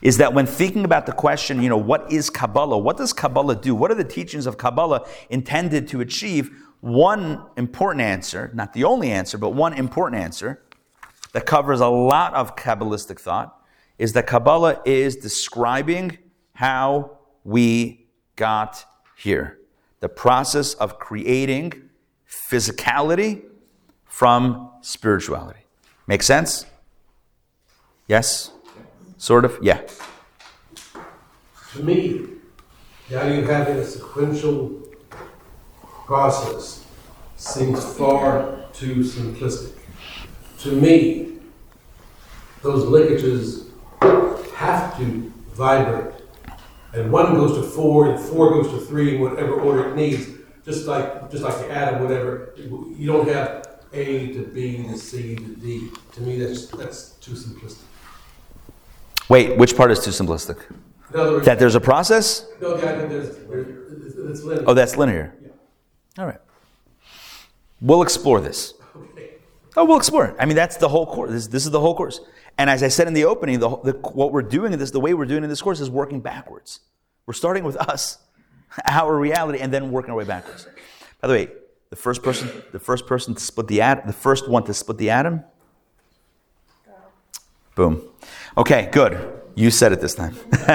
is that when thinking about the question, you know, what is Kabbalah? What does Kabbalah do? What are the teachings of Kabbalah intended to achieve? one important answer, not the only answer, but one important answer that covers a lot of Kabbalistic thought is that Kabbalah is describing how we got here. The process of creating physicality from spirituality. Make sense? Yes? Sort of? Yeah. To me, the idea of having a sequential process seems far too simplistic. To me, those linkages have to vibrate. And one goes to four, and four goes to three, in whatever order it needs. Just like just like the atom, whatever. You don't have A to B to C to D. To me, that's that's too simplistic. Wait, which part is too simplistic? Words, that there's a process? No, the idea there's, there's, it's linear. Oh, that's linear. Yeah. All right. We'll explore this. Oh, we'll explore it. I mean, that's the whole course. This, this is the whole course. And as I said in the opening, the, the, what we're doing in this, the way we're doing in this course is working backwards. We're starting with us, our reality, and then working our way backwards. By the way, the first person, the first person to split the atom, the first one to split the atom. Boom. Okay, good. You said it this time.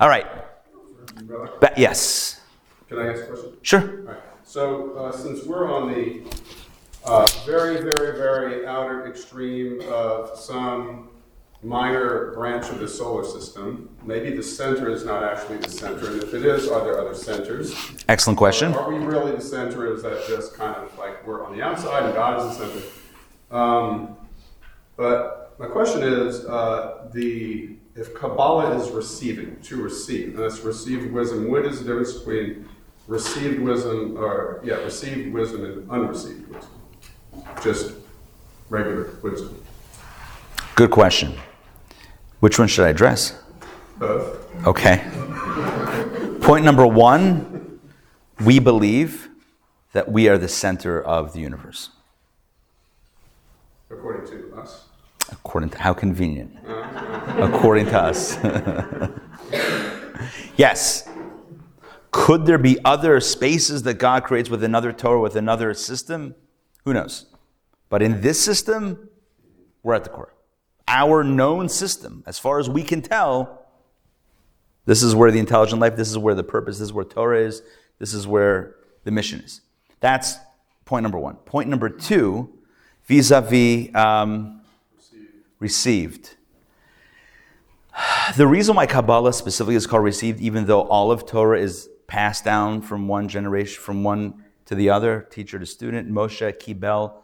All right. Yes. Can I ask a question? Sure. All right. So, uh, since we're on the uh, very, very, very outer extreme of some minor branch of the solar system. Maybe the center is not actually the center, and if it is, are there other centers? Excellent question. Are we really the center? Is that just kind of like we're on the outside and God is the center? Um, but my question is, uh, the if Kabbalah is receiving, to receive, and that's received wisdom, what is the difference between received wisdom, or yeah, received wisdom and unreceived wisdom? Just regular wisdom. Good question. Which one should I address? Both. Okay. Point number one we believe that we are the center of the universe. According to us. According to how convenient. According to us. yes. Could there be other spaces that God creates with another Torah, with another system? Who knows? But in this system, we're at the core. Our known system, as far as we can tell, this is where the intelligent life, this is where the purpose, this is where Torah is, this is where the mission is. That's point number one. Point number two, vis a vis received. The reason why Kabbalah specifically is called received, even though all of Torah is passed down from one generation, from one to the other, teacher to student, Moshe, Kibel,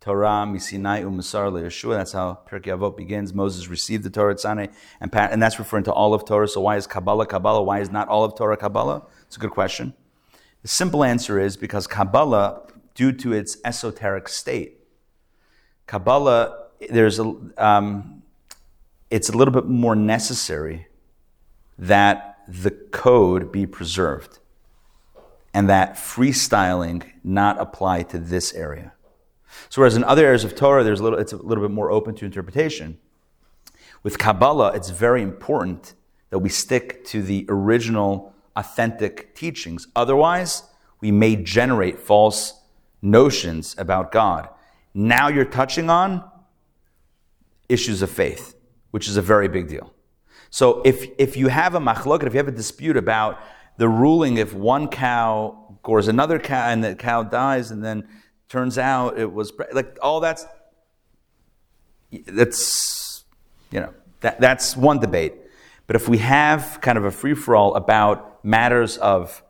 Torah, Misinai, Umasar, Yeshua. That's how Pirkei Avot begins. Moses received the Torah at Sinai, and, that's referring to all of Torah. So why is Kabbalah Kabbalah? Why is not all of Torah Kabbalah? It's a good question. The simple answer is because Kabbalah, due to its esoteric state, Kabbalah, there's a, um, it's a little bit more necessary that the code be preserved and that freestyling not apply to this area. So whereas in other areas of Torah, there's a little, it's a little bit more open to interpretation. With Kabbalah, it's very important that we stick to the original, authentic teachings. Otherwise, we may generate false notions about God. Now you're touching on issues of faith, which is a very big deal. So if, if you have a machloket, if you have a dispute about the ruling if one cow gores another cow and the cow dies and then turns out it was like all that's that's you know that, that's one debate. But if we have kind of a free-for-all about matters of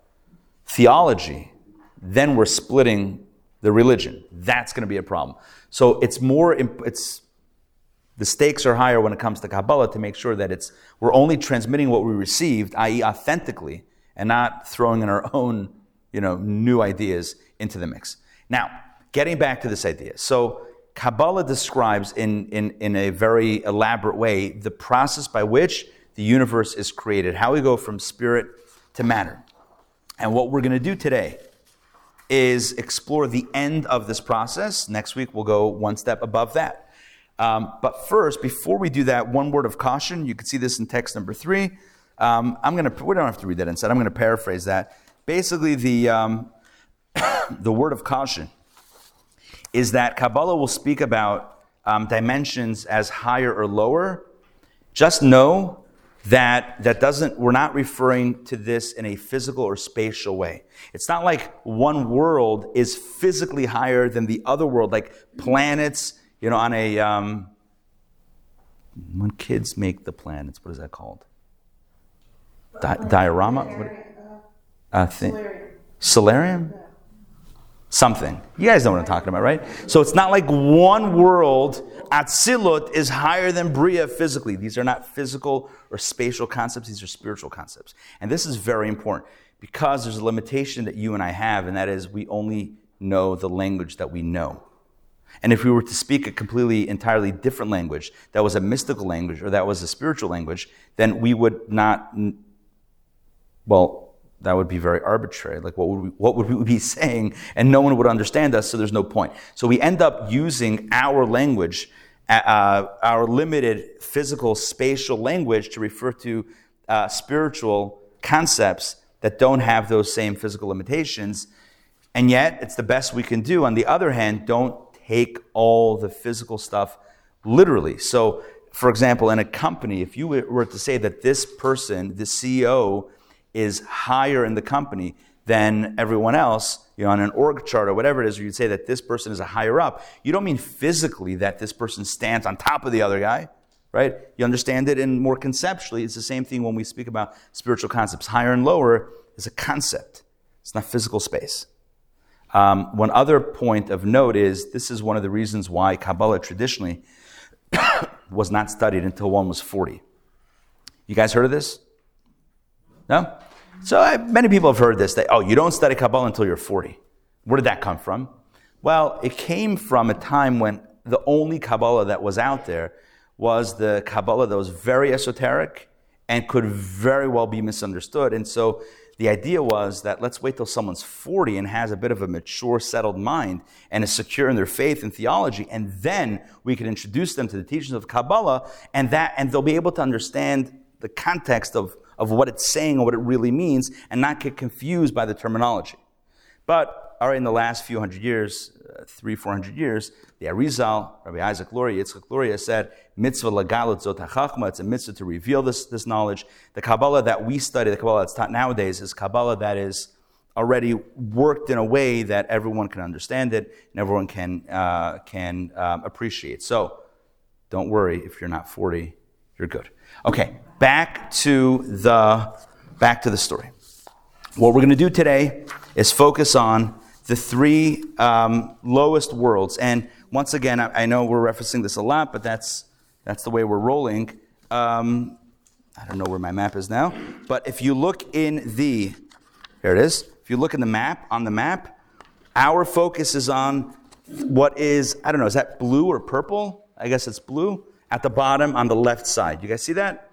theology then we're splitting the religion. That's going to be a problem. So it's more it's the stakes are higher when it comes to kabbalah to make sure that it's we're only transmitting what we received i.e authentically and not throwing in our own you know new ideas into the mix. Now getting back to this idea. So kabbalah describes in, in, in a very elaborate way the process by which the universe is created how we go from spirit to matter. And what we're going to do today is explore the end of this process. Next week we'll go one step above that um, but first, before we do that, one word of caution. You can see this in text number three. Um, I'm going to. We don't have to read that inside. I'm going to paraphrase that. Basically, the um, the word of caution is that Kabbalah will speak about um, dimensions as higher or lower. Just know that that doesn't. We're not referring to this in a physical or spatial way. It's not like one world is physically higher than the other world, like planets you know, on a um, when kids make the planets, what is that called? Di- diorama? What, uh, thing. Solarium? Something. You guys know what I'm talking about, right? So it's not like one world, Atzilut, is higher than Bria physically. These are not physical or spatial concepts, these are spiritual concepts. And this is very important because there's a limitation that you and I have, and that is we only know the language that we know. And if we were to speak a completely, entirely different language, that was a mystical language or that was a spiritual language, then we would not, well, that would be very arbitrary. Like, what would, we, what would we be saying? And no one would understand us, so there's no point. So we end up using our language, uh, our limited physical, spatial language to refer to uh, spiritual concepts that don't have those same physical limitations. And yet, it's the best we can do. On the other hand, don't take all the physical stuff literally. So, for example, in a company, if you were to say that this person, the CEO, is higher in the company than everyone else, you know, on an org chart or whatever it is, you'd say that this person is a higher up, you don't mean physically that this person stands on top of the other guy, right? You understand it and more conceptually. It's the same thing when we speak about spiritual concepts. Higher and lower is a concept. It's not physical space. Um, one other point of note is this is one of the reasons why Kabbalah traditionally was not studied until one was 40. You guys heard of this? No? So I, many people have heard this that, oh, you don't study Kabbalah until you're 40. Where did that come from? Well, it came from a time when the only Kabbalah that was out there was the Kabbalah that was very esoteric and could very well be misunderstood. And so the idea was that let's wait till someone's 40 and has a bit of a mature, settled mind and is secure in their faith and theology, and then we can introduce them to the teachings of Kabbalah, and that and they'll be able to understand the context of, of what it's saying and what it really means, and not get confused by the terminology. But right, in the last few hundred years, uh, three, four hundred years, the Arizal, Rabbi Isaac Luria, Yitzchak Luria said, mitzvah lagalut zot hachachma, it's a mitzvah to reveal this, this knowledge. The Kabbalah that we study, the Kabbalah that's taught nowadays, is Kabbalah that is already worked in a way that everyone can understand it and everyone can, uh, can um, appreciate. So don't worry if you're not 40, you're good. Okay, back to the, back to the story. What we're going to do today is focus on the three um, lowest worlds. And once again, I, I, know we're referencing this a lot, but that's, that's the way we're rolling. Um, I don't know where my map is now. But if you look in the, here it is. If you look in the map, on the map, our focus is on what is, I don't know, is that blue or purple? I guess it's blue. At the bottom on the left side. You guys see that?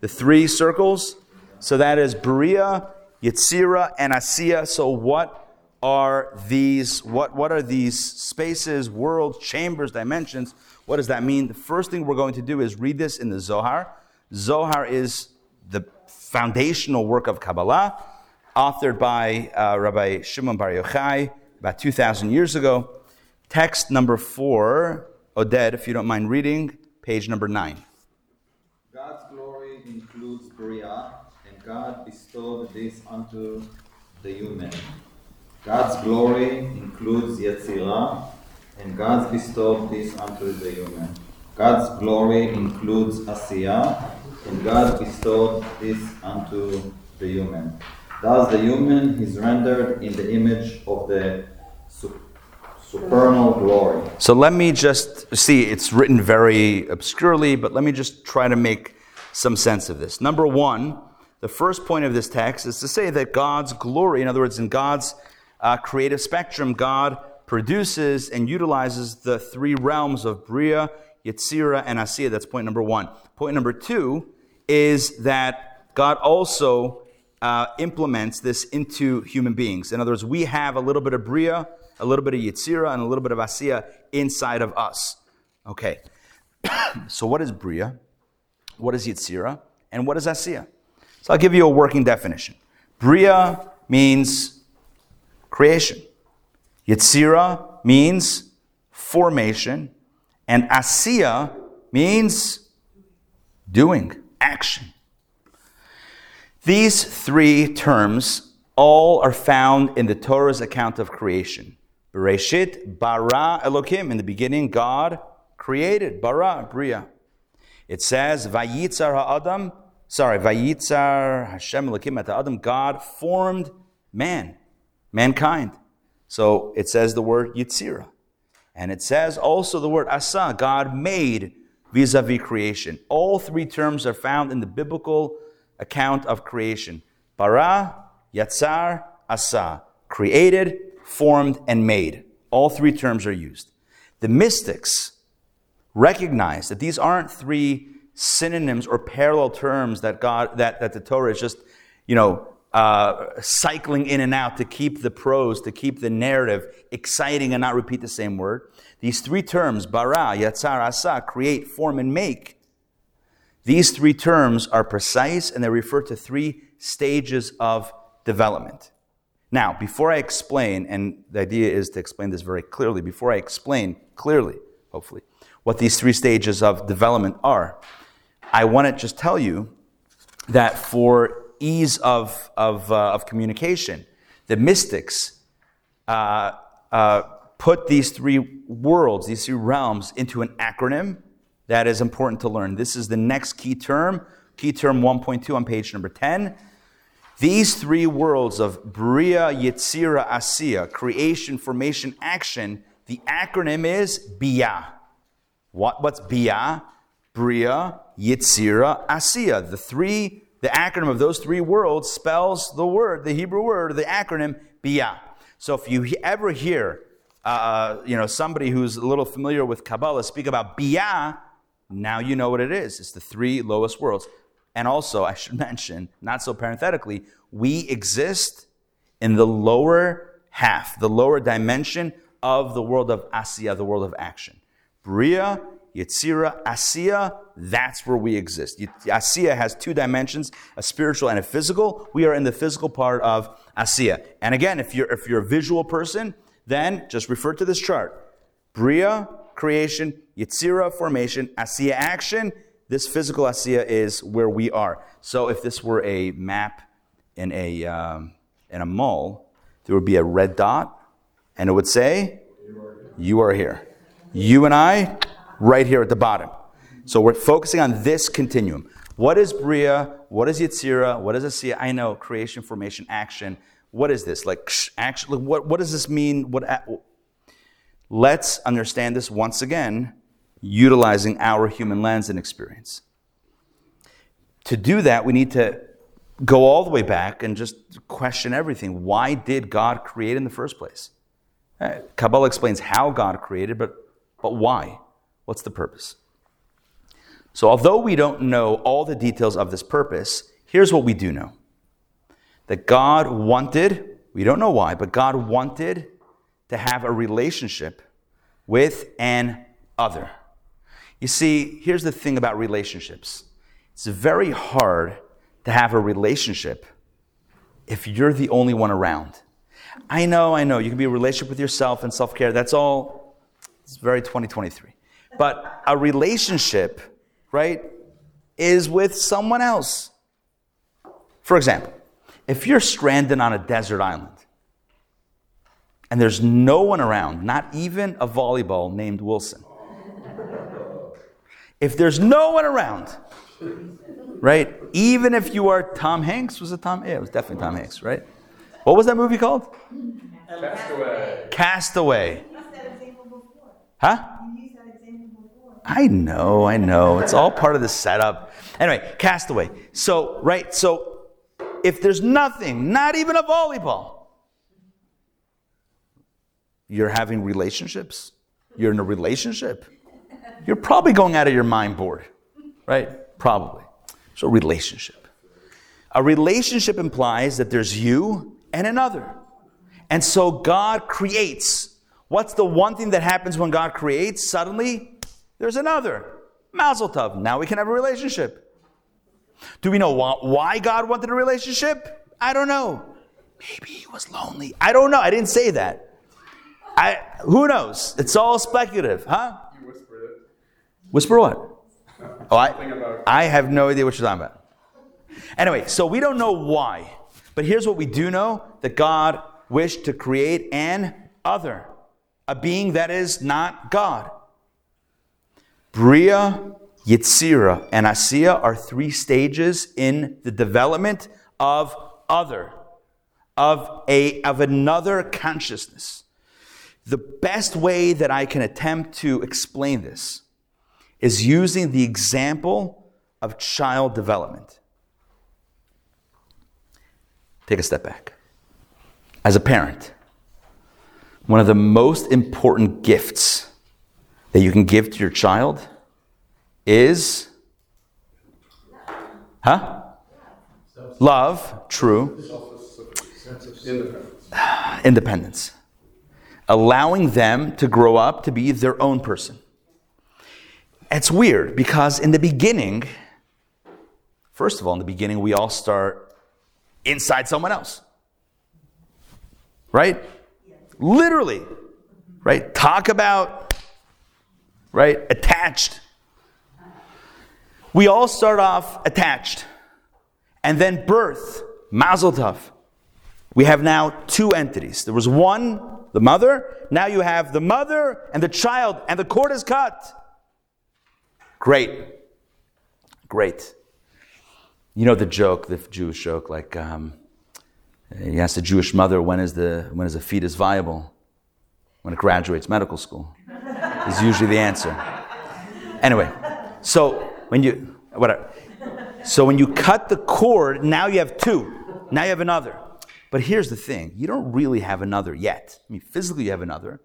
The three circles? So that is Bria, Yetzira, and Asiya. So what are these, what, what are these spaces, worlds, chambers, dimensions? What does that mean? The first thing we're going to do is read this in the Zohar. Zohar is the foundational work of Kabbalah, authored by uh, Rabbi Shimon Bar Yochai about 2,000 years ago. Text number four, Oded, if you don't mind reading, page number nine. God's glory includes Bria, and God bestowed this unto the human. God's glory includes Yetzirah, and God bestowed this unto the human. God's glory includes Asiya, and God bestowed this unto the human. Thus, the human is rendered in the image of the supernal glory. So let me just see, it's written very obscurely, but let me just try to make some sense of this. Number one, the first point of this text is to say that God's glory, in other words, in God's uh, creative spectrum, God produces and utilizes the three realms of Bria, Yetzira, and Asiya. That's point number one. Point number two is that God also uh, implements this into human beings. In other words, we have a little bit of Bria, a little bit of Yetzira, and a little bit of Asiya inside of us. Okay. so, what is Bria? What is Yetzira? And what is Asiya? So, I'll give you a working definition. Bria means creation. Yetzira means formation, and Asiya means doing, action. These three terms all are found in the Torah's account of creation. Bereshit, bara Elokim. In the beginning, God created, bara, bria. It says, Vayitzar ha'adam, sorry, Vayitzar Hashem Elokim at Adam, God formed man mankind. So it says the word Yitzira. And it says also the word Asa, God made vis a vis creation. All three terms are found in the biblical account of creation Bara, Yatzar, Asa. Created, formed, and made. All three terms are used. The mystics recognize that these aren't three synonyms or parallel terms that God that, that the Torah is just, you know, uh, cycling in and out to keep the prose, to keep the narrative exciting and not repeat the same word. These three terms, bara, yatzar, asa, create, form, and make, these three terms are precise and they refer to three stages of development. Now, before I explain, and the idea is to explain this very clearly, before I explain clearly, hopefully, what these three stages of development are, I want to just tell you that for ease of, of, uh, of communication. The mystics uh, uh, put these three worlds, these three realms, into an acronym that is important to learn. This is the next key term, key term 1.2 on page number 10. These three worlds of Bria, Yetzira, Asiya, creation, formation, action, the acronym is BIA. What, what's BIA? Bria, Yetzira, Asiya. The three, the acronym of those three worlds spells the word, the Hebrew word, the acronym BIA. So if you ever hear, uh, you know, somebody who's a little familiar with Kabbalah speak about BIA, now you know what it is. It's the three lowest worlds. And also, I should mention, not so parenthetically, we exist in the lower half, the lower dimension of the world of Asiya, the world of action. Bria, Yetzira, Asiya, that's where we exist. Asiya has two dimensions, a spiritual and a physical. We are in the physical part of Asiya. And again, if you're, if you're a visual person, then just refer to this chart. Bria, creation, Yetzira, formation, Asiya, action. This physical Asiya is where we are. So if this were a map in a, um, in a mall, there would be a red dot, and it would say, You are here. You and I, right here at the bottom. So we're focusing on this continuum. What is Bria? What is Yetzira? What is Asiya? I know creation, formation, action. What is this? Like, actually, what, what does this mean? What, let's understand this once again, utilizing our human lens and experience. To do that, we need to go all the way back and just question everything. Why did God create in the first place? Uh, Kabbalah explains how God created, but, but why? What's the purpose? So, although we don't know all the details of this purpose, here's what we do know that God wanted, we don't know why, but God wanted to have a relationship with an other. You see, here's the thing about relationships it's very hard to have a relationship if you're the only one around. I know, I know, you can be a relationship with yourself and self care. That's all, it's very 2023. But a relationship, right, is with someone else. For example, if you're stranded on a desert island and there's no one around, not even a volleyball named Wilson, if there's no one around, right? Even if you are Tom Hanks, was it Tom? Yeah, it was definitely Tom Hanks, right? What was that movie called? Castaway. Castaway. Huh? I know, I know. It's all part of the setup. Anyway, Castaway. So, right, so if there's nothing, not even a volleyball, you're having relationships, you're in a relationship, you're probably going out of your mind bored, right? Probably. So, relationship. A relationship implies that there's you and another. And so, God creates. What's the one thing that happens when God creates? Suddenly, there's another. Mazel tov. Now we can have a relationship. Do we know why God wanted a relationship? I don't know. Maybe he was lonely. I don't know. I didn't say that. I, who knows? It's all speculative, huh? You whispered it. Whisper what? Oh, I, I have no idea what you're talking about. Anyway, so we don't know why. But here's what we do know that God wished to create an other, a being that is not God. Bria, Yetzira, and Asiya are three stages in the development of other, of, a, of another consciousness. The best way that I can attempt to explain this is using the example of child development. Take a step back. As a parent, one of the most important gifts that you can give to your child is huh? Love true. Independence. allowing them to grow up to be their own person. It's weird because in the beginning first of all in the beginning we all start inside someone else. Right? Literally. Right? Talk about right? Attached. We all start off attached. And then birth, mazel tov. We have now two entities. There was one, the mother. Now you have the mother and the child, and the cord is cut. Great. Great. You know the joke, the Jewish joke, like um, you a Jewish mother, when is, the, when is a fetus viable? When it graduates medical school, is usually the answer. Anyway, so when you, whatever. So when you cut the cord, now you have two. Now you have another. But here's the thing you don't really have another yet. I mean, physically you have another.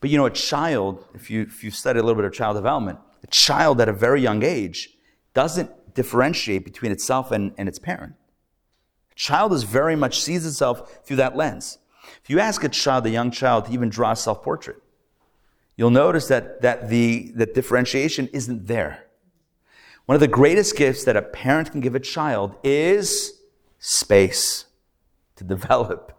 But you know, a child, if you, if you study a little bit of child development, a child at a very young age doesn't differentiate between itself and, and its parent. A child is very much sees itself through that lens. If you ask a child, a young child, to even draw a self portrait, you'll notice that, that the that differentiation isn't there. One of the greatest gifts that a parent can give a child is space to develop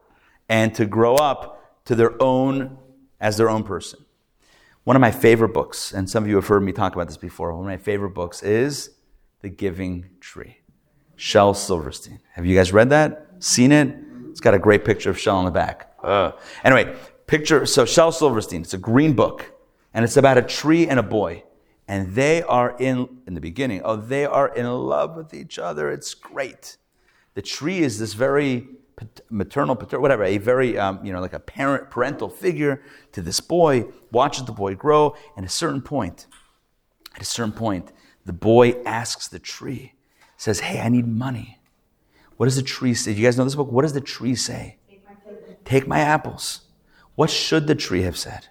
and to grow up to their own as their own person. One of my favorite books, and some of you have heard me talk about this before, one of my favorite books is The Giving Tree. Shel Silverstein. Have you guys read that? Seen it? It's got a great picture of Shel on the back. Uh. Anyway, picture, so Shel Silverstein, it's a green book, and it's about a tree and a boy. And they are in, in the beginning, oh, they are in love with each other. It's great. The tree is this very maternal, paternal, whatever, a very, um, you know, like a parent, parental figure to this boy, watches the boy grow, and at a certain point, at a certain point, the boy asks the tree, says, Hey, I need money. What does the tree say? Do you guys know this book? What does the tree say? Take my, Take my apples. What should the tree have said?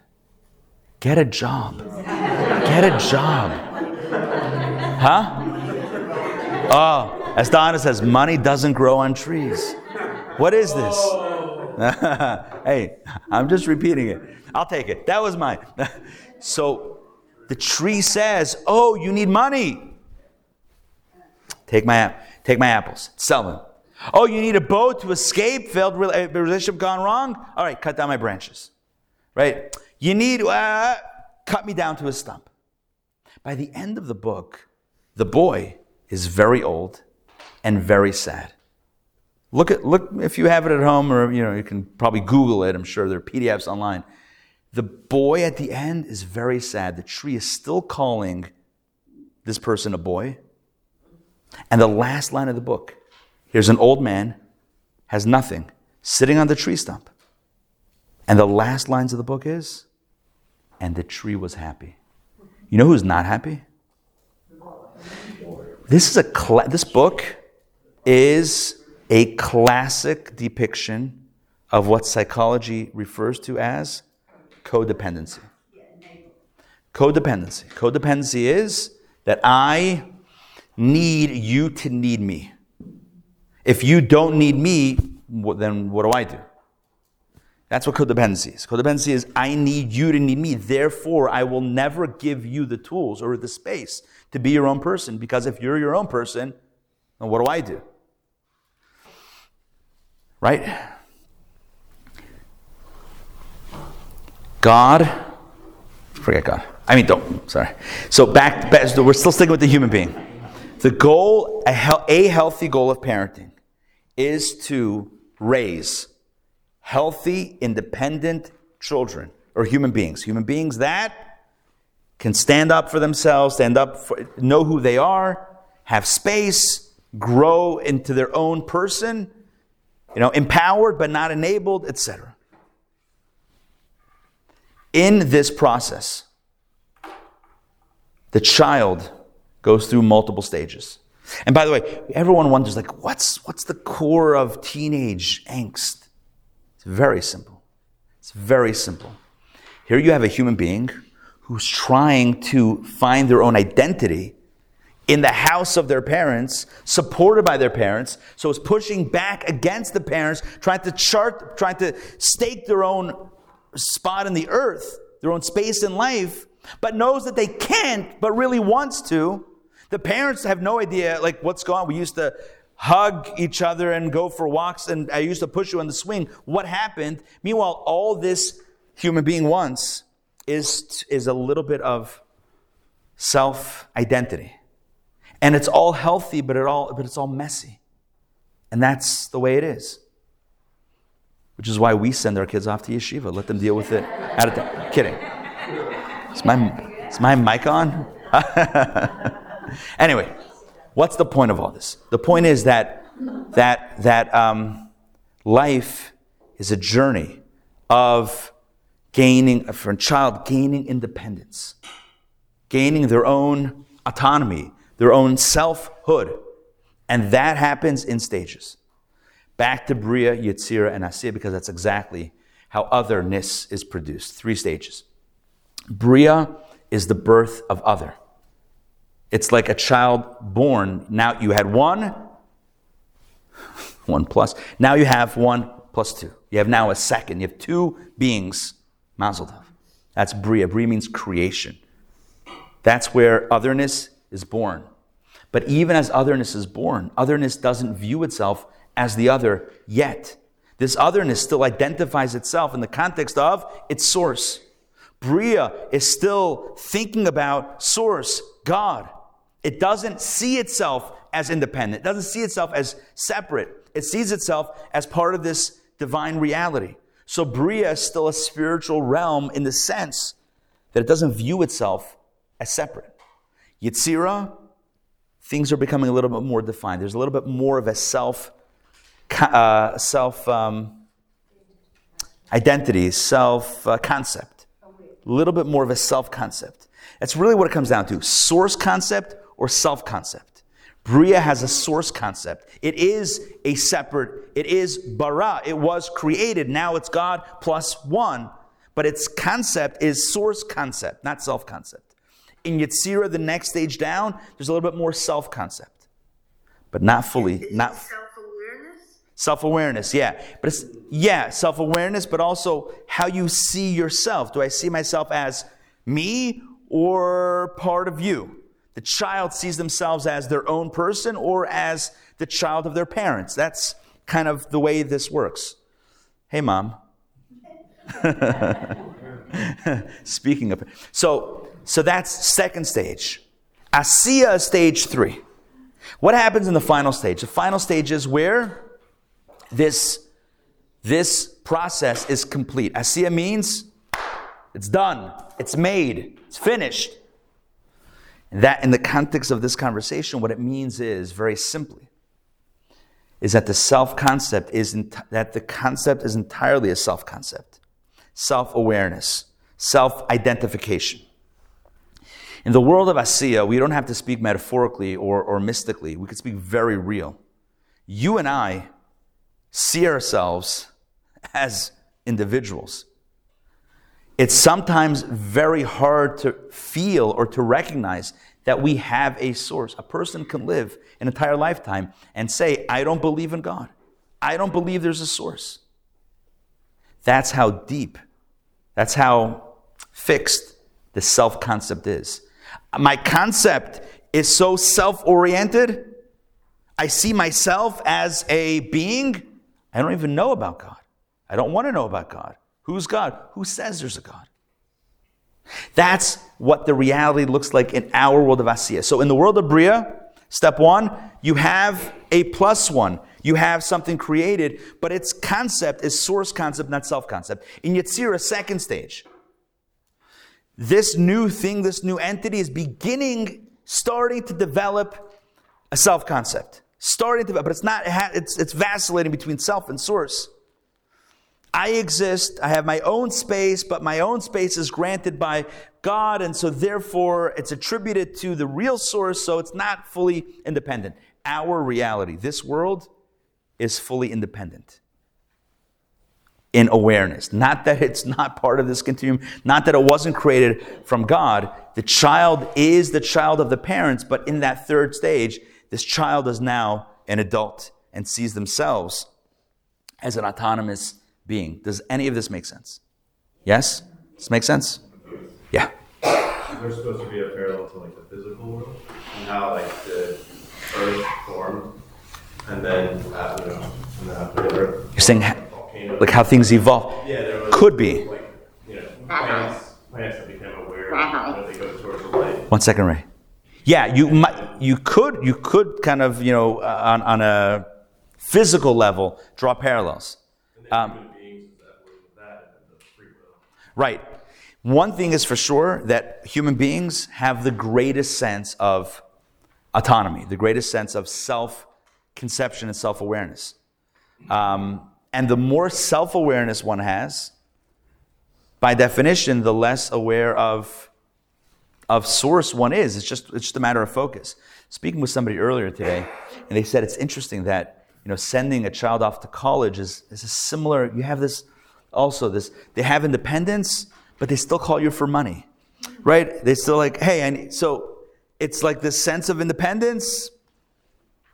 Get a job. Get a job. Huh? Oh, as Donna says, money doesn't grow on trees. What is this? hey, I'm just repeating it. I'll take it. That was mine. so the tree says, Oh, you need money. Take my, take my apples, sell them. Oh, you need a boat to escape, failed relationship gone wrong? All right, cut down my branches. Right? You need, uh, cut me down to a stump. By the end of the book, the boy is very old and very sad. Look at look if you have it at home, or you know you can probably Google it. I'm sure there are PDFs online. The boy at the end is very sad. The tree is still calling this person a boy. And the last line of the book here's an old man, has nothing, sitting on the tree stump. And the last lines of the book is, and the tree was happy. You know who's not happy? This is a this book is a classic depiction of what psychology refers to as codependency. Codependency. Codependency is that I need you to need me. If you don't need me, then what do I do? That's what codependency is. Codependency is I need you to need me. Therefore, I will never give you the tools or the space to be your own person because if you're your own person, then what do I do? Right? God, forget God. I mean, don't, sorry. So back, back we're still sticking with the human being. The goal, a, a healthy goal of parenting is to raise healthy, independent children or human beings. Human beings that can stand up for themselves, stand up, for, know who they are, have space, grow into their own person, you know, empowered but not enabled, etc. In this process, the child goes through multiple stages. And by the way, everyone wonders like what's what's the core of teenage angst? It's very simple. It's very simple. Here you have a human being who's trying to find their own identity in the house of their parents, supported by their parents, so it's pushing back against the parents, trying to chart, trying to stake their own spot in the earth, their own space in life, but knows that they can't, but really wants to. The parents have no idea, like, what's going on. We used to hug each other and go for walks, and I used to push you on the swing. What happened? Meanwhile, all this human being wants is, is a little bit of self identity. And it's all healthy, but, it all, but it's all messy. And that's the way it is. Which is why we send our kids off to yeshiva. Let them deal with it. At a time. Kidding. Is my, is my mic on? anyway, what's the point of all this? The point is that that that um, life is a journey of gaining a child gaining independence, gaining their own autonomy, their own selfhood, and that happens in stages. Back to Bria, Yetzira, and Asiya because that's exactly how otherness is produced. Three stages. Bria is the birth of other. It's like a child born. Now you had one, one plus. Now you have one plus two. You have now a second. You have two beings. Mazel tov. That's Bria. Bria means creation. That's where otherness is born. But even as otherness is born, otherness doesn't view itself as the other yet. This otherness still identifies itself in the context of its source. Bria is still thinking about source, God. It doesn't see itself as independent. It doesn't see itself as separate. It sees itself as part of this divine reality. So Bria is still a spiritual realm in the sense that it doesn't view itself as separate. Yetzira, things are becoming a little bit more defined. There's a little bit more of a self, uh, self um, identity, self uh, concept. A little bit more of a self concept. That's really what it comes down to: source concept or self concept. Bria has a source concept. It is a separate, it is bara. It was created. Now it's God plus one. But its concept is source concept, not self concept. In Yetzira, the next stage down, there's a little bit more self concept, but not fully. Not self-awareness. Self awareness, yeah. But it's, yeah, self awareness, but also how you see yourself. Do I see myself as me or part of you? The child sees themselves as their own person or as the child of their parents. That's kind of the way this works. Hey, mom. Speaking of, so so that's second stage. Asiya stage three. What happens in the final stage? The final stage is where this this process is complete. Asiya means it's done, it's made, it's finished. That, in the context of this conversation, what it means is very simply is that the self concept is that the concept is entirely a self concept, self awareness, self identification. In the world of Asiya, we don't have to speak metaphorically or, or mystically. We could speak very real. You and I see ourselves as individuals. It's sometimes very hard to feel or to recognize that we have a source. A person can live an entire lifetime and say, I don't believe in God. I don't believe there's a source. That's how deep, that's how fixed the self concept is. My concept is so self oriented. I see myself as a being. I don't even know about God. I don't want to know about God. Who's God? Who says there's a God? That's what the reality looks like in our world of Asiya. So in the world of Bria, step one, you have a plus one. You have something created, but its concept is source concept, not self concept. In Yetzirah, second stage, this new thing, this new entity is beginning, starting to develop a self concept. Starting to, but it's not, it's, it's vacillating between self and source. I exist, I have my own space, but my own space is granted by God, and so therefore it's attributed to the real source, so it's not fully independent. Our reality, this world, is fully independent in awareness. Not that it's not part of this continuum, not that it wasn't created from God. The child is the child of the parents, but in that third stage, this child is now an adult and sees themselves as an autonomous being. Does any of this make sense? Yes? Does this make sense? Yeah. There's supposed to be a parallel to like the physical world and how like the earth formed and then uh, you know and then after the earth You're saying ha- volcano. like how things evolve. yeah, there was Could be. like you know plants plants that became aware that they go towards the light. One second, Ray. Yeah, you might, you could, you could kind of, you know, uh, on, on a physical level, draw parallels. Um, Human beings is that were that and the free will. Right. One thing is for sure that human beings have the greatest sense of autonomy, the greatest sense of self conception and self awareness. Um, and the more self awareness one has, by definition, the less aware of, of source one is. It's just, it's just a matter of focus. Speaking with somebody earlier today, and they said it's interesting that you know, sending a child off to college is, is a similar, you have this also, this, they have independence, but they still call you for money, right? They still like, hey, I need, so it's like this sense of independence,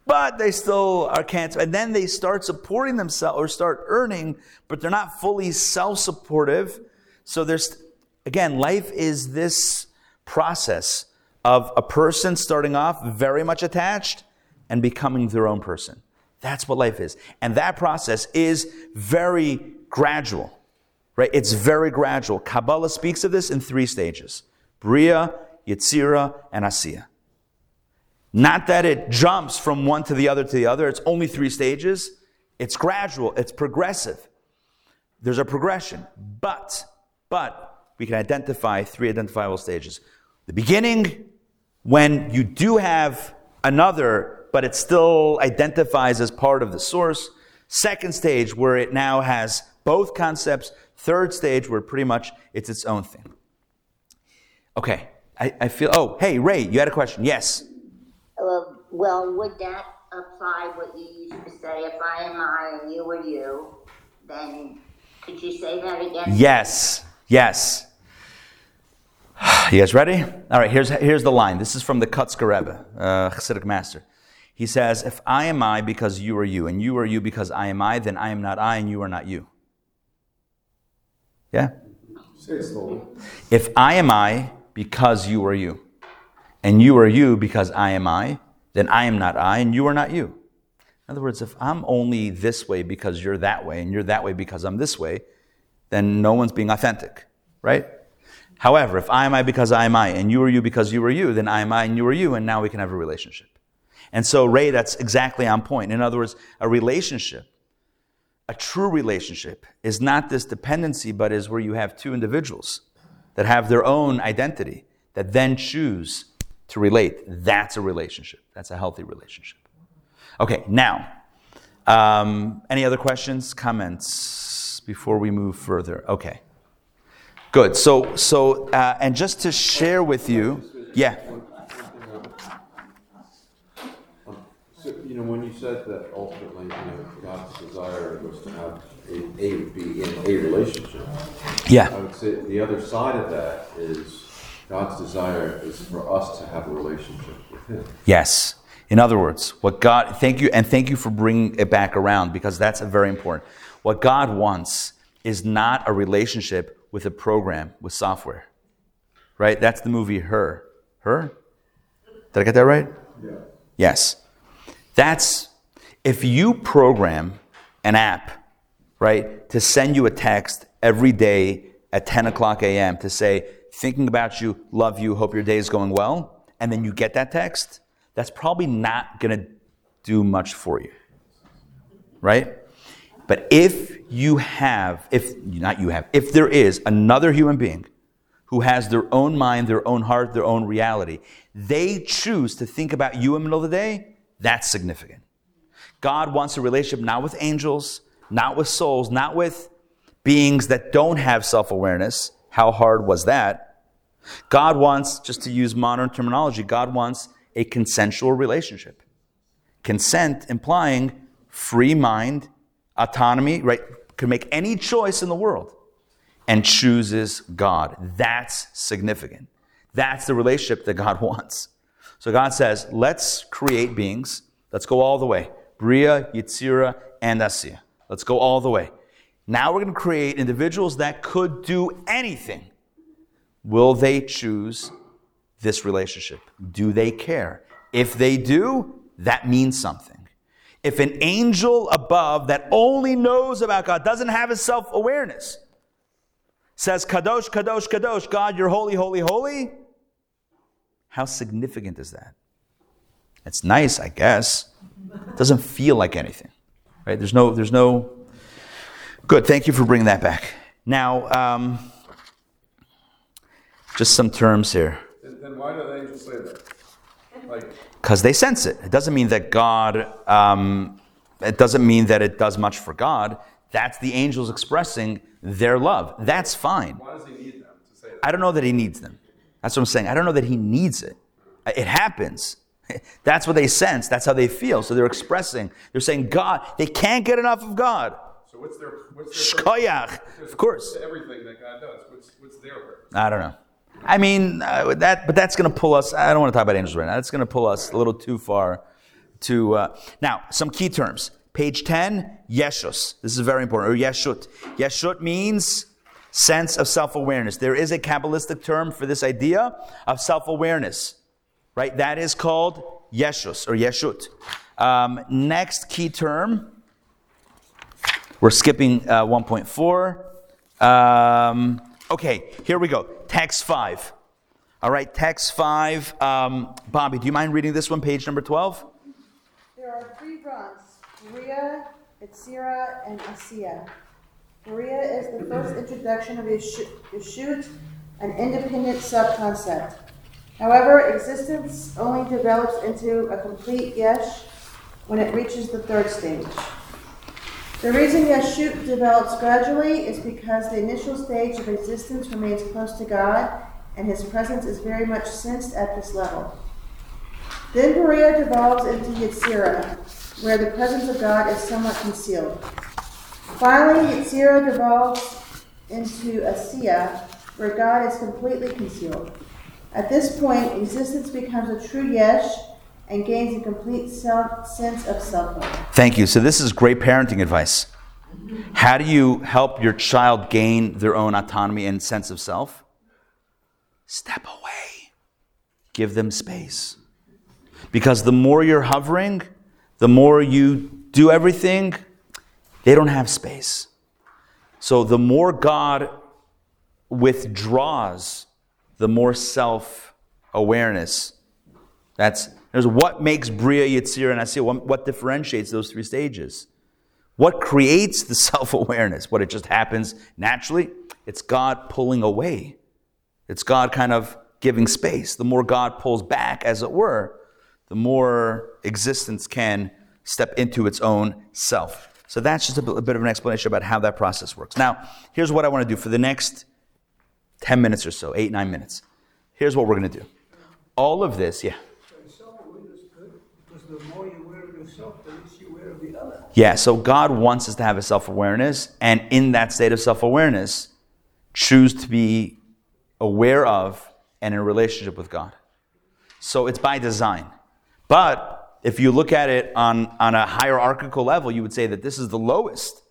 but they still are can't. And then they start supporting themselves or start earning, but they're not fully self-supportive. So there's, again, life is this process of a person starting off very much attached and becoming their own person. That's what life is. And that process is very gradual, right? It's very gradual. Kabbalah speaks of this in three stages. Bria, Yetzira, and Asiya. Not that it jumps from one to the other to the other. It's only three stages. It's gradual. It's progressive. There's a progression. But, but, we can identify three identifiable stages. The beginning, when you do have another, but it still identifies as part of the source. Second stage, where it now has both concepts. Third stage, where pretty much it's its own thing. Okay, I, I feel, oh, hey, Ray, you had a question. Yes. Well, would that apply what you used to say? If I am I and you are you, then could you say that again? Yes, yes. You guys ready? All right, here's, here's the line. This is from the Kotzker Rebbe, uh, Chassidic master. He says, If I am I because you are you, and you are you because I am I, then I am not I and you are not you. Yeah? Say it slowly. If I am I because you are you, and you are you because I am I, then I am not I and you are not you. In other words, if I'm only this way because you're that way, and you're that way because I'm this way, then no one's being authentic, right? However, if I am I because I am I, and you are you because you are you, then I am I and you are you, and now we can have a relationship. And so, Ray, that's exactly on point. In other words, a relationship, a true relationship, is not this dependency, but is where you have two individuals that have their own identity that then choose to relate. That's a relationship. That's a healthy relationship. Okay, now, um, any other questions, comments before we move further? Okay. Good. So, so, uh, and just to share with you, yeah. So, you know, when you said that ultimately, you know, God's desire was to have a, a be in a relationship, Yeah. I would say the other side of that is God's desire is for us to have a relationship with Him. Yes. In other words, what God, thank you, and thank you for bringing it back around because that's very important. What God wants is not a relationship with a program, with software. Right? That's the movie Her. Her? Did I get that right? Yeah. Yes. That's, if you program an app, right, to send you a text every day at 10 o'clock a.m. to say, thinking about you, love you, hope your day is going well, and then you get that text, that's probably not going to do much for you. Right? But if you have, if not you have, if there is another human being who has their own mind, their own heart, their own reality, they choose to think about you in the middle of the day, that's significant. God wants a relationship not with angels, not with souls, not with beings that don't have self awareness. How hard was that? God wants, just to use modern terminology, God wants a consensual relationship. Consent implying free mind, autonomy, right? Could make any choice in the world and chooses God. That's significant. That's the relationship that God wants. So God says, let's create beings. Let's go all the way. Bria, Yitzira, and Asiya. Let's go all the way. Now we're going to create individuals that could do anything. Will they choose this relationship? Do they care? If they do, that means something. If an angel above that only knows about God doesn't have a self awareness, says, Kadosh, Kadosh, Kadosh, God, you're holy, holy, holy, how significant is that? It's nice, I guess. It doesn't feel like anything, right? There's no, there's no. Good. Thank you for bringing that back. Now, um, just some terms here. Then, why do the angels say that? Like, Because they sense it. It doesn't mean that God, um, it doesn't mean that it does much for God. That's the angels expressing their love. That's fine. why does he need them to say that? I don't know that he needs them. That's what I'm saying. I don't know that he needs it. It happens. That's what they sense. That's how they feel. So they're expressing. They're saying God. They can't get enough of God. So what's their what's their Shkoyach. Of course. everything that God does? What's what's their purpose? I don't know. I mean uh, that, but that's going to pull us. I don't want to talk about angels right now. That's going to pull us a little too far. To uh, now, some key terms. Page ten, yeshus. This is very important. Or yeshut. Yeshut means sense of self-awareness. There is a kabbalistic term for this idea of self-awareness, right? That is called yeshus or yeshut. Um, next key term. We're skipping uh, 1.4. Um, okay, here we go. Text 5. All right, text 5. Um, Bobby, do you mind reading this one, page number 12? There are three runs, Bria, Yetzira, and Asiya. Bria is the first introduction of Yeshu- Yeshut, an independent subconcept. However, existence only develops into a complete Yesh when it reaches the third stage. The reason Yeshut develops gradually is because the initial stage of existence remains close to God, and his presence is very much sensed at this level. Then Bria devolves into Yetzirah, where the presence of God is somewhat concealed. Finally, Yetzirah devolves into a Asiya, where God is completely concealed. At this point, existence becomes a true yesh and gains a complete self, sense of selfhood. Thank you. So, this is great parenting advice. How do you help your child gain their own autonomy and sense of self? Step away, give them space. Because the more you're hovering, the more you do everything, they don't have space. So, the more God withdraws, the more self awareness. That's there's what makes Bria, Yitzir, and Asir, what, what differentiates those three stages. What creates the self awareness? What it just happens naturally? It's God pulling away. It's God kind of giving space. The more God pulls back, as it were, the more existence can step into its own self. So that's just a bit, of an explanation about how that process works. Now, here's what I want to do for the next 10 minutes or so, eight, nine minutes. Here's what we're going to do. All of this, yeah. Yeah, so God wants us to have a self awareness, and in that state of self awareness, choose to be aware of and in relationship with God. So it's by design. But if you look at it on, on a hierarchical level, you would say that this is the lowest.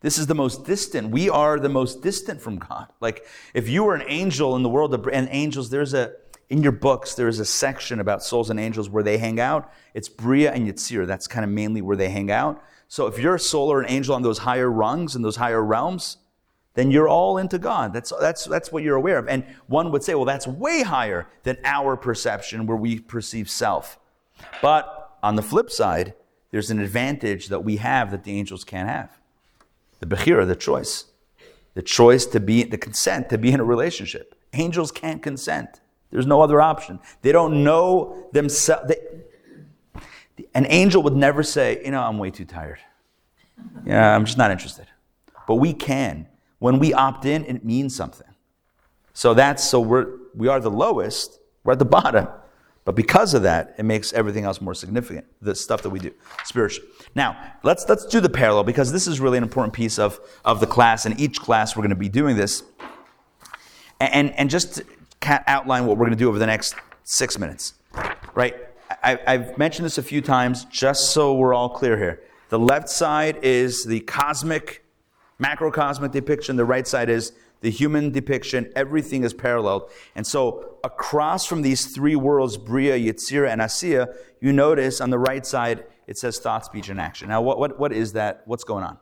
This is the most distant. We are the most distant from God. Like if you were an angel in the world of and angels, there's a in your books there's a section about souls and angels where they hang out. It's Bria and Yitzir. That's kind of mainly where they hang out. So if you're a soul or an angel on those higher rungs and those higher realms, then you're all into God. That's, that's, that's what you're aware of. And one would say, well, that's way higher than our perception where we perceive self. But on the flip side, there's an advantage that we have that the angels can't have the Bechira, the choice. The choice to be, the consent to be in a relationship. Angels can't consent. There's no other option. They don't know themselves. An angel would never say, you know, I'm way too tired. Yeah, I'm just not interested. But we can. When we opt in, it means something. So that's so we're we are the lowest, we're at the bottom. But because of that, it makes everything else more significant, the stuff that we do spiritually. Now, let's let's do the parallel because this is really an important piece of, of the class, and each class we're going to be doing this. And, and just to outline what we're going to do over the next six minutes. Right? I, I've mentioned this a few times just so we're all clear here. The left side is the cosmic, macrocosmic depiction, the right side is the human depiction, everything is paralleled. And so across from these three worlds, Bria, Yetzira, and Asiya, you notice on the right side, it says thought, speech, and action. Now, what, what, what is that? What's going on?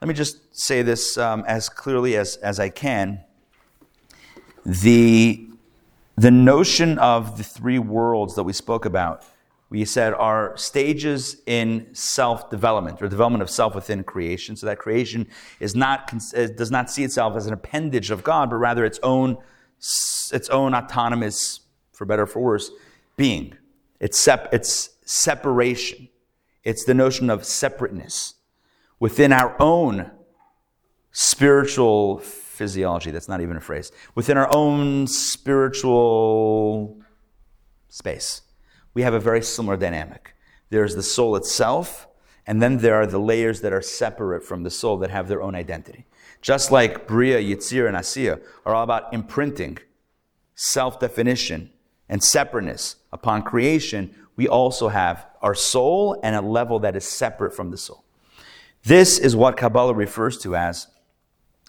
Let me just say this um, as clearly as, as I can. The, the notion of the three worlds that we spoke about, we said are stages in self development or development of self within creation. So that creation is not, does not see itself as an appendage of God, but rather its own its own autonomous, for better or for worse, being. It's, sep- it's separation. It's the notion of separateness within our own spiritual physiology. That's not even a phrase. Within our own spiritual space, we have a very similar dynamic. There's the soul itself, and then there are the layers that are separate from the soul that have their own identity. Just like Bria, Yitzir, and Asiya are all about imprinting, self definition, and separateness upon creation, we also have our soul and a level that is separate from the soul. This is what Kabbalah refers to as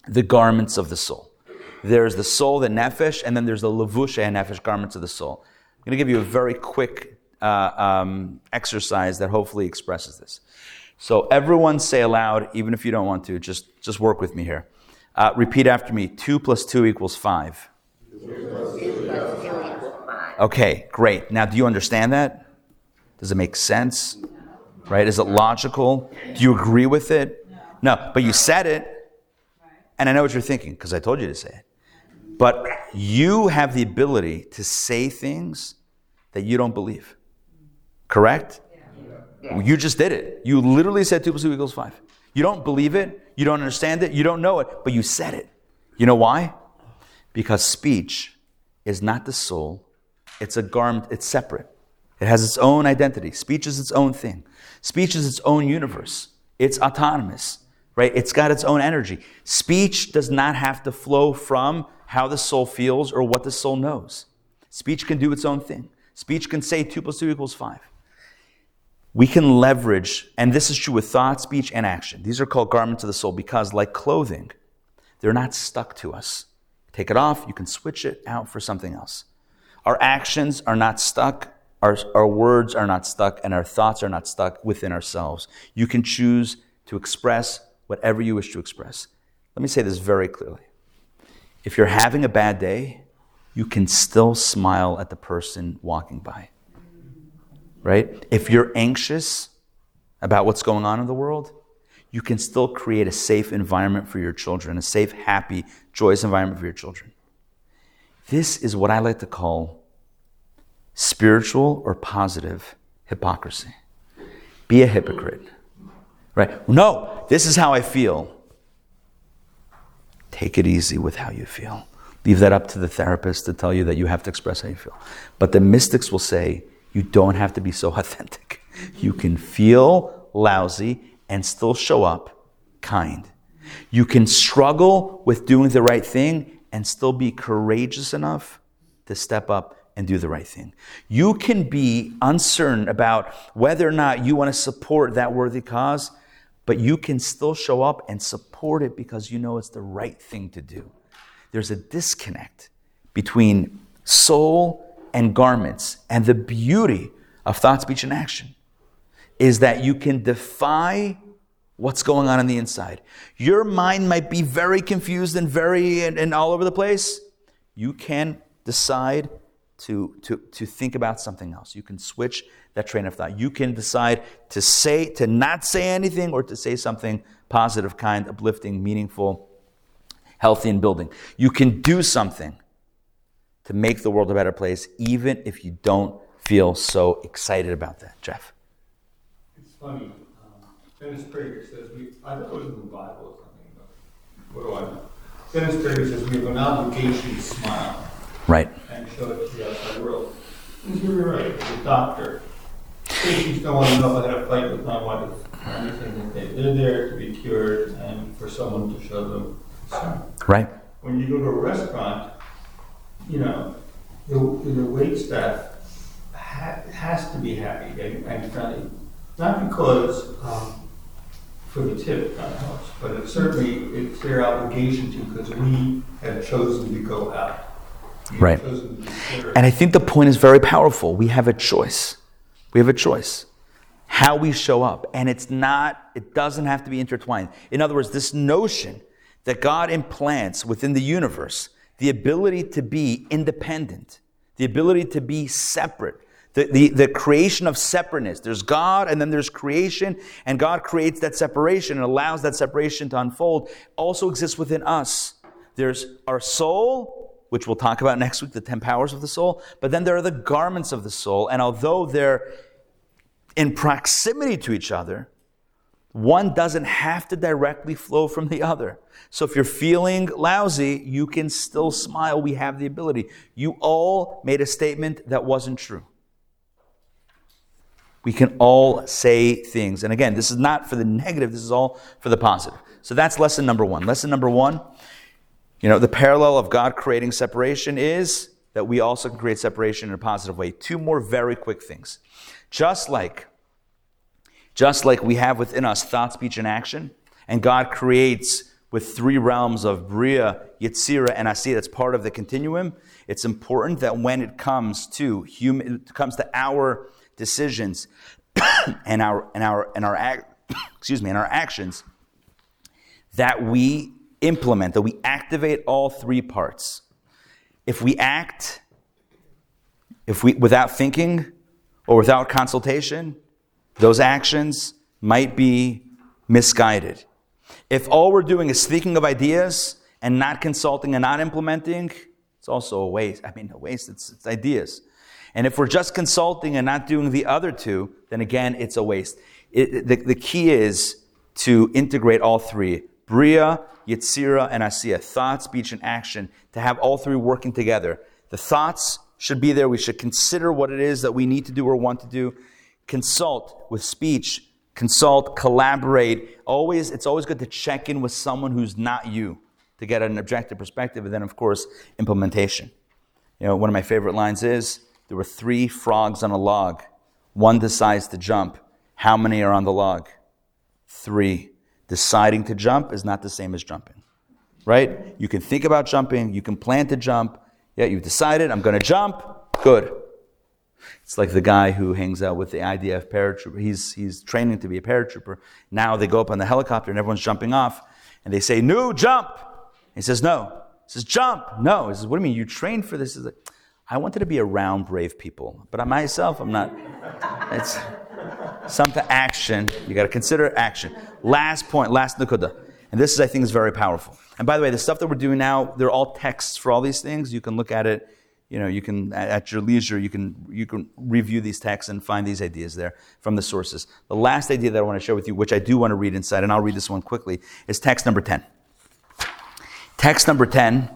the garments of the soul. There's the soul, the nefesh, and then there's the levusha and nefesh garments of the soul. I'm going to give you a very quick uh, um, exercise that hopefully expresses this. So everyone say aloud, even if you don't want to, just, just work with me here. Uh, repeat after me. Two plus two equals five. Okay, great. Now, do you understand that? Does it make sense? Right? Is it logical? Do you agree with it? No, but you said it, and I know what you're thinking because I told you to say it. But you have the ability to say things that you don't believe. Correct? You just did it. You literally said 2 plus 2 equals 5. You don't believe it, you don't understand it, you don't know it, but you said it. You know why? Because speech is not the soul, it's a garment, it's separate. It has its own identity. Speech is its own thing. Speech is its own universe. It's autonomous, right? It's got its own energy. Speech does not have to flow from how the soul feels or what the soul knows. Speech can do its own thing. Speech can say 2 plus 2 equals 5 we can leverage, and this is true with thought, speech, and action. These are called garments of the soul because, like clothing, they're not stuck to us. Take it off, you can switch it out for something else. Our actions are not stuck, our, our words are not stuck, and our thoughts are not stuck within ourselves. You can choose to express whatever you wish to express. Let me say this very clearly. If you're having a bad day, you can still smile at the person walking by right? If you're anxious about what's going on in the world, you can still create a safe environment for your children, a safe, happy, joyous environment for your children. This is what I like to call spiritual or positive hypocrisy. Be a hypocrite, right? No, this is how I feel. Take it easy with how you feel. Leave that up to the therapist to tell you that you have to express how you feel. But the mystics will say, you don't have to be so authentic. You can feel lousy and still show up kind. You can struggle with doing the right thing and still be courageous enough to step up and do the right thing. You can be uncertain about whether or not you want to support that worthy cause, but you can still show up and support it because you know it's the right thing to do. There's a disconnect between soul and garments. And the beauty of thought, speech, and action is that you can defy what's going on in the inside. Your mind might be very confused and very and, and all over the place. You can decide to, to, to think about something else. You can switch that train of thought. You can decide to say, to not say anything or to say something positive, kind, uplifting, meaningful, healthy, and building. You can do something to make the world a better place, even if you don't feel so excited about that. Jeff. It's funny. Um, Dennis Prager says we. I thought it was in the Bible or something, but what do I know? Dennis Prager says we have an obligation to smile Right. and show it to the outside world. He's really right. A doctor, patients don't want to know if I had a fight with my wife or anything like that. They're there to be cured and for someone to show them concern. Right. When you go to a restaurant, you know, the, the wait staff ha- has to be happy and, and friendly. Not because, um, for the tip, that helps, but it certainly, it's their obligation to, because we have chosen to go out. Right. And I think the point is very powerful. We have a choice. We have a choice. How we show up. And it's not, it doesn't have to be intertwined. In other words, this notion that God implants within the universe the ability to be independent, the ability to be separate, the, the, the creation of separateness. There's God and then there's creation, and God creates that separation and allows that separation to unfold, also exists within us. There's our soul, which we'll talk about next week, the 10 powers of the soul. But then there are the garments of the soul. And although they're in proximity to each other, one doesn't have to directly flow from the other. So if you're feeling lousy, you can still smile. We have the ability. You all made a statement that wasn't true. We can all say things. And again, this is not for the negative, this is all for the positive. So that's lesson number one. Lesson number one, you know, the parallel of God creating separation is that we also can create separation in a positive way. Two more very quick things. Just like just like we have within us thought, speech, and action, and God creates with three realms of Bria, Yetzira, and Asiya, that's part of the continuum, it's important that when it comes to human, it comes to our decisions and our and our and our excuse me and our actions, that we implement, that we activate all three parts. If we act, if we without thinking or without consultation, those actions might be misguided. If all we're doing is thinking of ideas and not consulting and not implementing, it's also a waste. I mean, a waste, it's, it's ideas. And if we're just consulting and not doing the other two, then again, it's a waste. It, the, the key is to integrate all three Bria, Yetzira, and Asiya thought, speech, and action to have all three working together. The thoughts should be there. We should consider what it is that we need to do or want to do consult with speech, consult, collaborate. Always, it's always good to check in with someone who's not you to get an objective perspective, and then, of course, implementation. You know, one of my favorite lines is there were three frogs on a log. One decides to jump. How many are on the log? Three. Deciding to jump is not the same as jumping, right? You can think about jumping, you can plan to jump. Yeah, you've decided, I'm going to jump. Good. It's like the guy who hangs out with the IDF paratrooper. He's, he's training to be a paratrooper. Now they go up on the helicopter and everyone's jumping off. And they say, No, jump. He says, No. He says, Jump. No. He says, What do you mean? You trained for this? He's like, I wanted to be around brave people, but I myself, I'm not. It's something action. You got to consider action. Last point, last nakuda. And this is, I think, is very powerful. And by the way, the stuff that we're doing now, they're all texts for all these things. You can look at it you know, you can at your leisure, you can you can review these texts and find these ideas there from the sources. The last idea that I want to share with you, which I do want to read inside, and I'll read this one quickly, is text number ten. Text number ten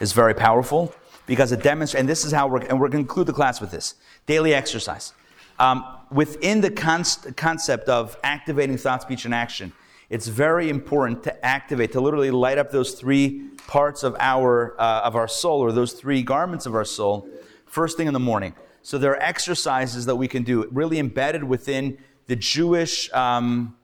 is very powerful because it demonstrates, and this is how we're, and we're going to conclude the class with this daily exercise. Um, within the concept of activating thought, speech, and action, it's very important to activate, to literally light up those three parts of our, uh, of our soul, or those three garments of our soul, first thing in the morning. So there are exercises that we can do, really embedded within the Jewish, um,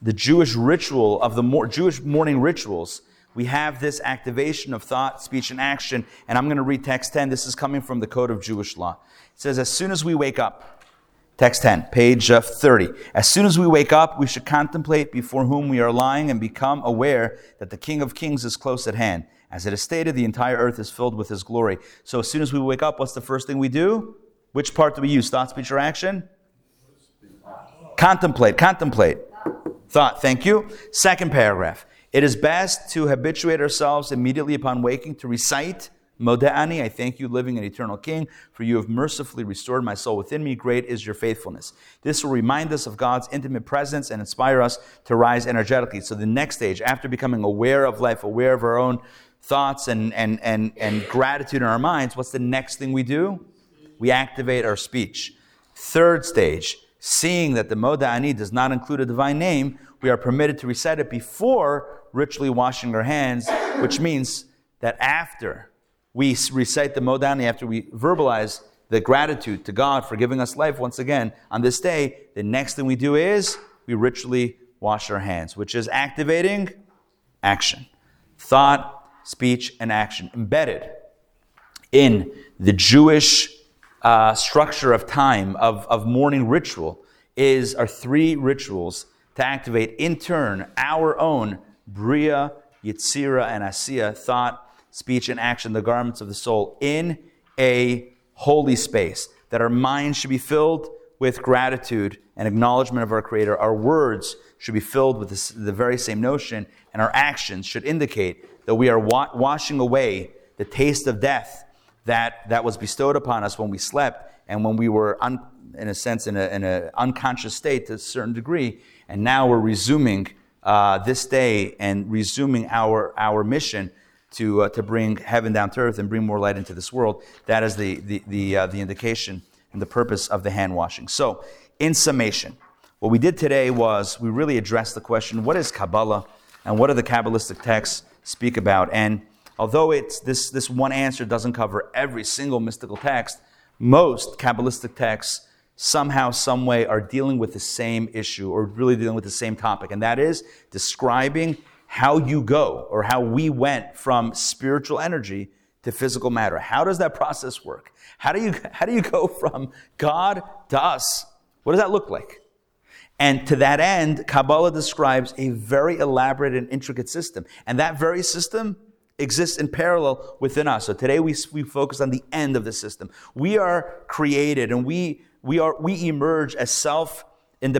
the Jewish ritual of the mor- Jewish morning rituals. We have this activation of thought, speech, and action. And I'm going to read text 10. This is coming from the Code of Jewish Law. It says, As soon as we wake up, Text 10, page uh, 30. As soon as we wake up, we should contemplate before whom we are lying and become aware that the King of Kings is close at hand. As it is stated, the entire earth is filled with his glory. So as soon as we wake up, what's the first thing we do? Which part do we use? Thought, speech, or action? Contemplate, contemplate. Thought, thank you. Second paragraph. It is best to habituate ourselves immediately upon waking to recite Moda'ani, I thank you, living and eternal King, for you have mercifully restored my soul within me. Great is your faithfulness. This will remind us of God's intimate presence and inspire us to rise energetically. So, the next stage, after becoming aware of life, aware of our own thoughts and, and, and, and gratitude in our minds, what's the next thing we do? We activate our speech. Third stage, seeing that the Moda'ani does not include a divine name, we are permitted to recite it before ritually washing our hands, which means that after we recite the Moda'ani after we verbalize the gratitude to God for giving us life once again on this day, the next thing we do is we ritually wash our hands, which is activating action. Thought, speech, and action embedded in the Jewish uh, structure of time, of, of morning ritual, is our three rituals to activate in turn our own Bria, Yetzira, and Asiya thought, speech, and action, the garments of the soul, in a holy space. That our minds should be filled with gratitude and acknowledgement of our Creator. Our words should be filled with the very same notion, and our actions should indicate that we are wa- washing away the taste of death that, that was bestowed upon us when we slept and when we were, un, in a sense, in an in unconscious state to a certain degree. And now we're resuming uh, this day and resuming our, our mission to, uh, to bring heaven down to earth and bring more light into this world. That is the, the, the, uh, the indication and the purpose of the hand washing. So, in summation, what we did today was we really addressed the question what is Kabbalah and what do the Kabbalistic texts speak about? And although it's, this, this one answer doesn't cover every single mystical text, most Kabbalistic texts somehow, some way are dealing with the same issue or really dealing with the same topic, and that is describing how you go or how we went from spiritual energy to physical matter. How does that process work? How do you, how do you go from God to us? What does that look like? And to that end, Kabbalah describes a very elaborate and intricate system. And that very system exists in parallel within us. So today we, we focus on the end of the system. We are created and we, we, are, we emerge as self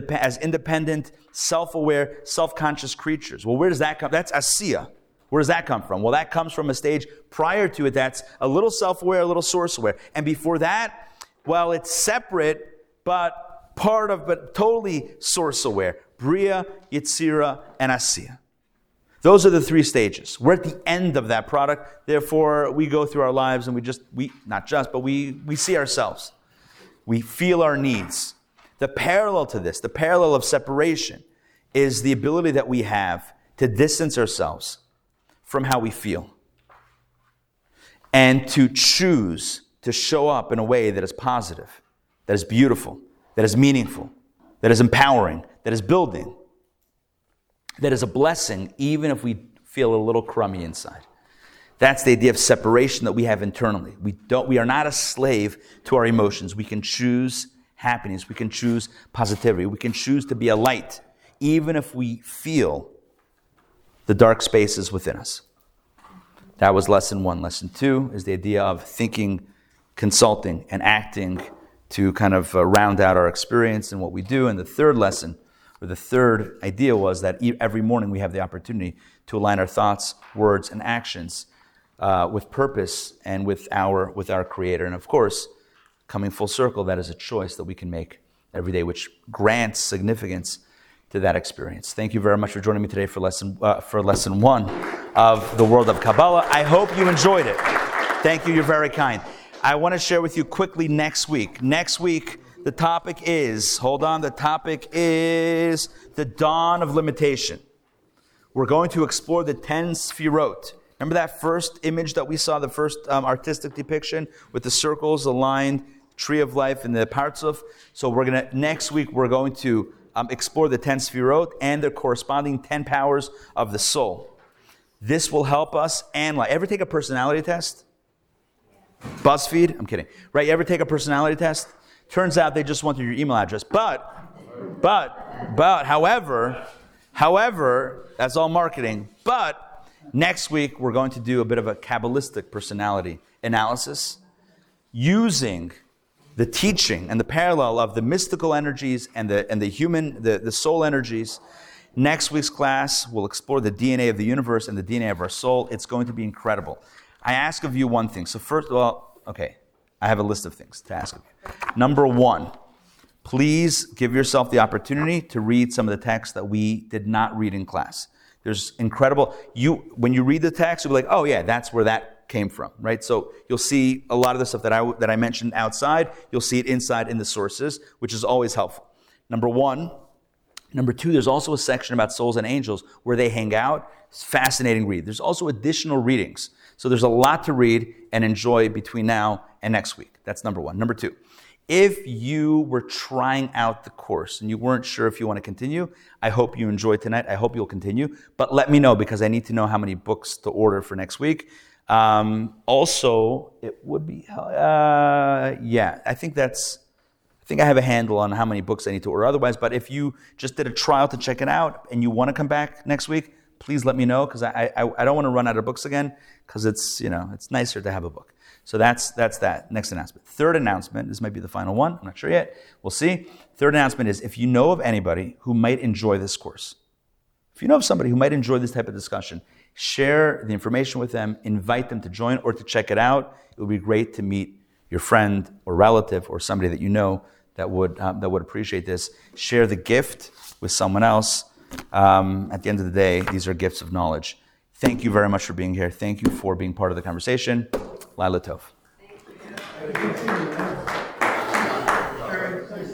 as independent, self-aware, self-conscious creatures. Well, where does that come? That's asiya. Where does that come from? Well, that comes from a stage prior to it that's a little self-aware, a little source-aware. And before that, well, it's separate, but part of, but totally source-aware. Bria, Yetzira, and Asiya. Those are the three stages. We're at the end of that product. Therefore, we go through our lives and we just, we, not just, but we, we see ourselves. We feel our needs. The parallel to this, the parallel of separation, is the ability that we have to distance ourselves from how we feel and to choose to show up in a way that is positive, that is beautiful, that is meaningful, that is empowering, that is building that is a blessing, even if we feel a little crummy inside. That's the idea of separation that we have internally. We, don't, we are not a slave to our emotions. We can choose happiness. We can choose positivity. We can choose to be a light, even if we feel the dark spaces within us. That was lesson one. Lesson two is the idea of thinking, consulting, and acting to kind of uh, round out our experience and what we do. And the third lesson or the third idea was that every morning we have the opportunity to align our thoughts, words, and actions uh, with purpose and with our, with our Creator. And of course, coming full circle, that is a choice that we can make every day, which grants significance to that experience. Thank you very much for joining me today for lesson, uh, for lesson one of the world of Kabbalah. I hope you enjoyed it. Thank you. You're very kind. I want to share with you quickly next week. Next week, the topic is, hold on, the topic is the dawn of limitation. We're going to explore the 10 Sfirot. Remember that first image that we saw, the first um, artistic depiction with the circles aligned, tree of life, and the partzuf? So we're to, next week, we're going to um, explore the 10 Sfirot and their corresponding 10 powers of the soul. This will help us analyze. Ever take a personality test? BuzzFeed? I'm kidding. Right? You ever take a personality test? Turns out they just wanted your email address. But, but, but, however, however, that's all marketing. But next week we're going to do a bit of a Kabbalistic personality analysis using the teaching and the parallel of the mystical energies and the, and the human, the, the soul energies. Next week's class will explore the DNA of the universe and the DNA of our soul. It's going to be incredible. I ask of you one thing. So, first of all, okay, I have a list of things to ask of you. Number one, please give yourself the opportunity to read some of the texts that we did not read in class. There's incredible, you, when you read the text, you'll be like, oh yeah, that's where that came from, right? So you'll see a lot of the stuff that I, that I mentioned outside, you'll see it inside in the sources, which is always helpful. Number one. Number two, there's also a section about souls and angels where they hang out. It's fascinating read. There's also additional readings. So there's a lot to read and enjoy between now and next week. That's number one. Number two, if you were trying out the course and you weren't sure if you want to continue, I hope you enjoyed tonight. I hope you'll continue. But let me know because I need to know how many books to order for next week. Um, also, it would be, uh, yeah, I think that's, I think I have a handle on how many books I need to order otherwise. But if you just did a trial to check it out and you want to come back next week, please let me know because I, I, I don't want to run out of books again because it's, you know, it's nicer to have a book. So that's, that's that. Next announcement. Third announcement, this might be the final one, I'm not sure yet. We'll see. Third announcement is if you know of anybody who might enjoy this course, if you know of somebody who might enjoy this type of discussion, share the information with them, invite them to join or to check it out. It would be great to meet your friend or relative or somebody that you know that would, um, that would appreciate this. Share the gift with someone else. Um, at the end of the day, these are gifts of knowledge. Thank you very much for being here. Thank you for being part of the conversation. Lila Tov.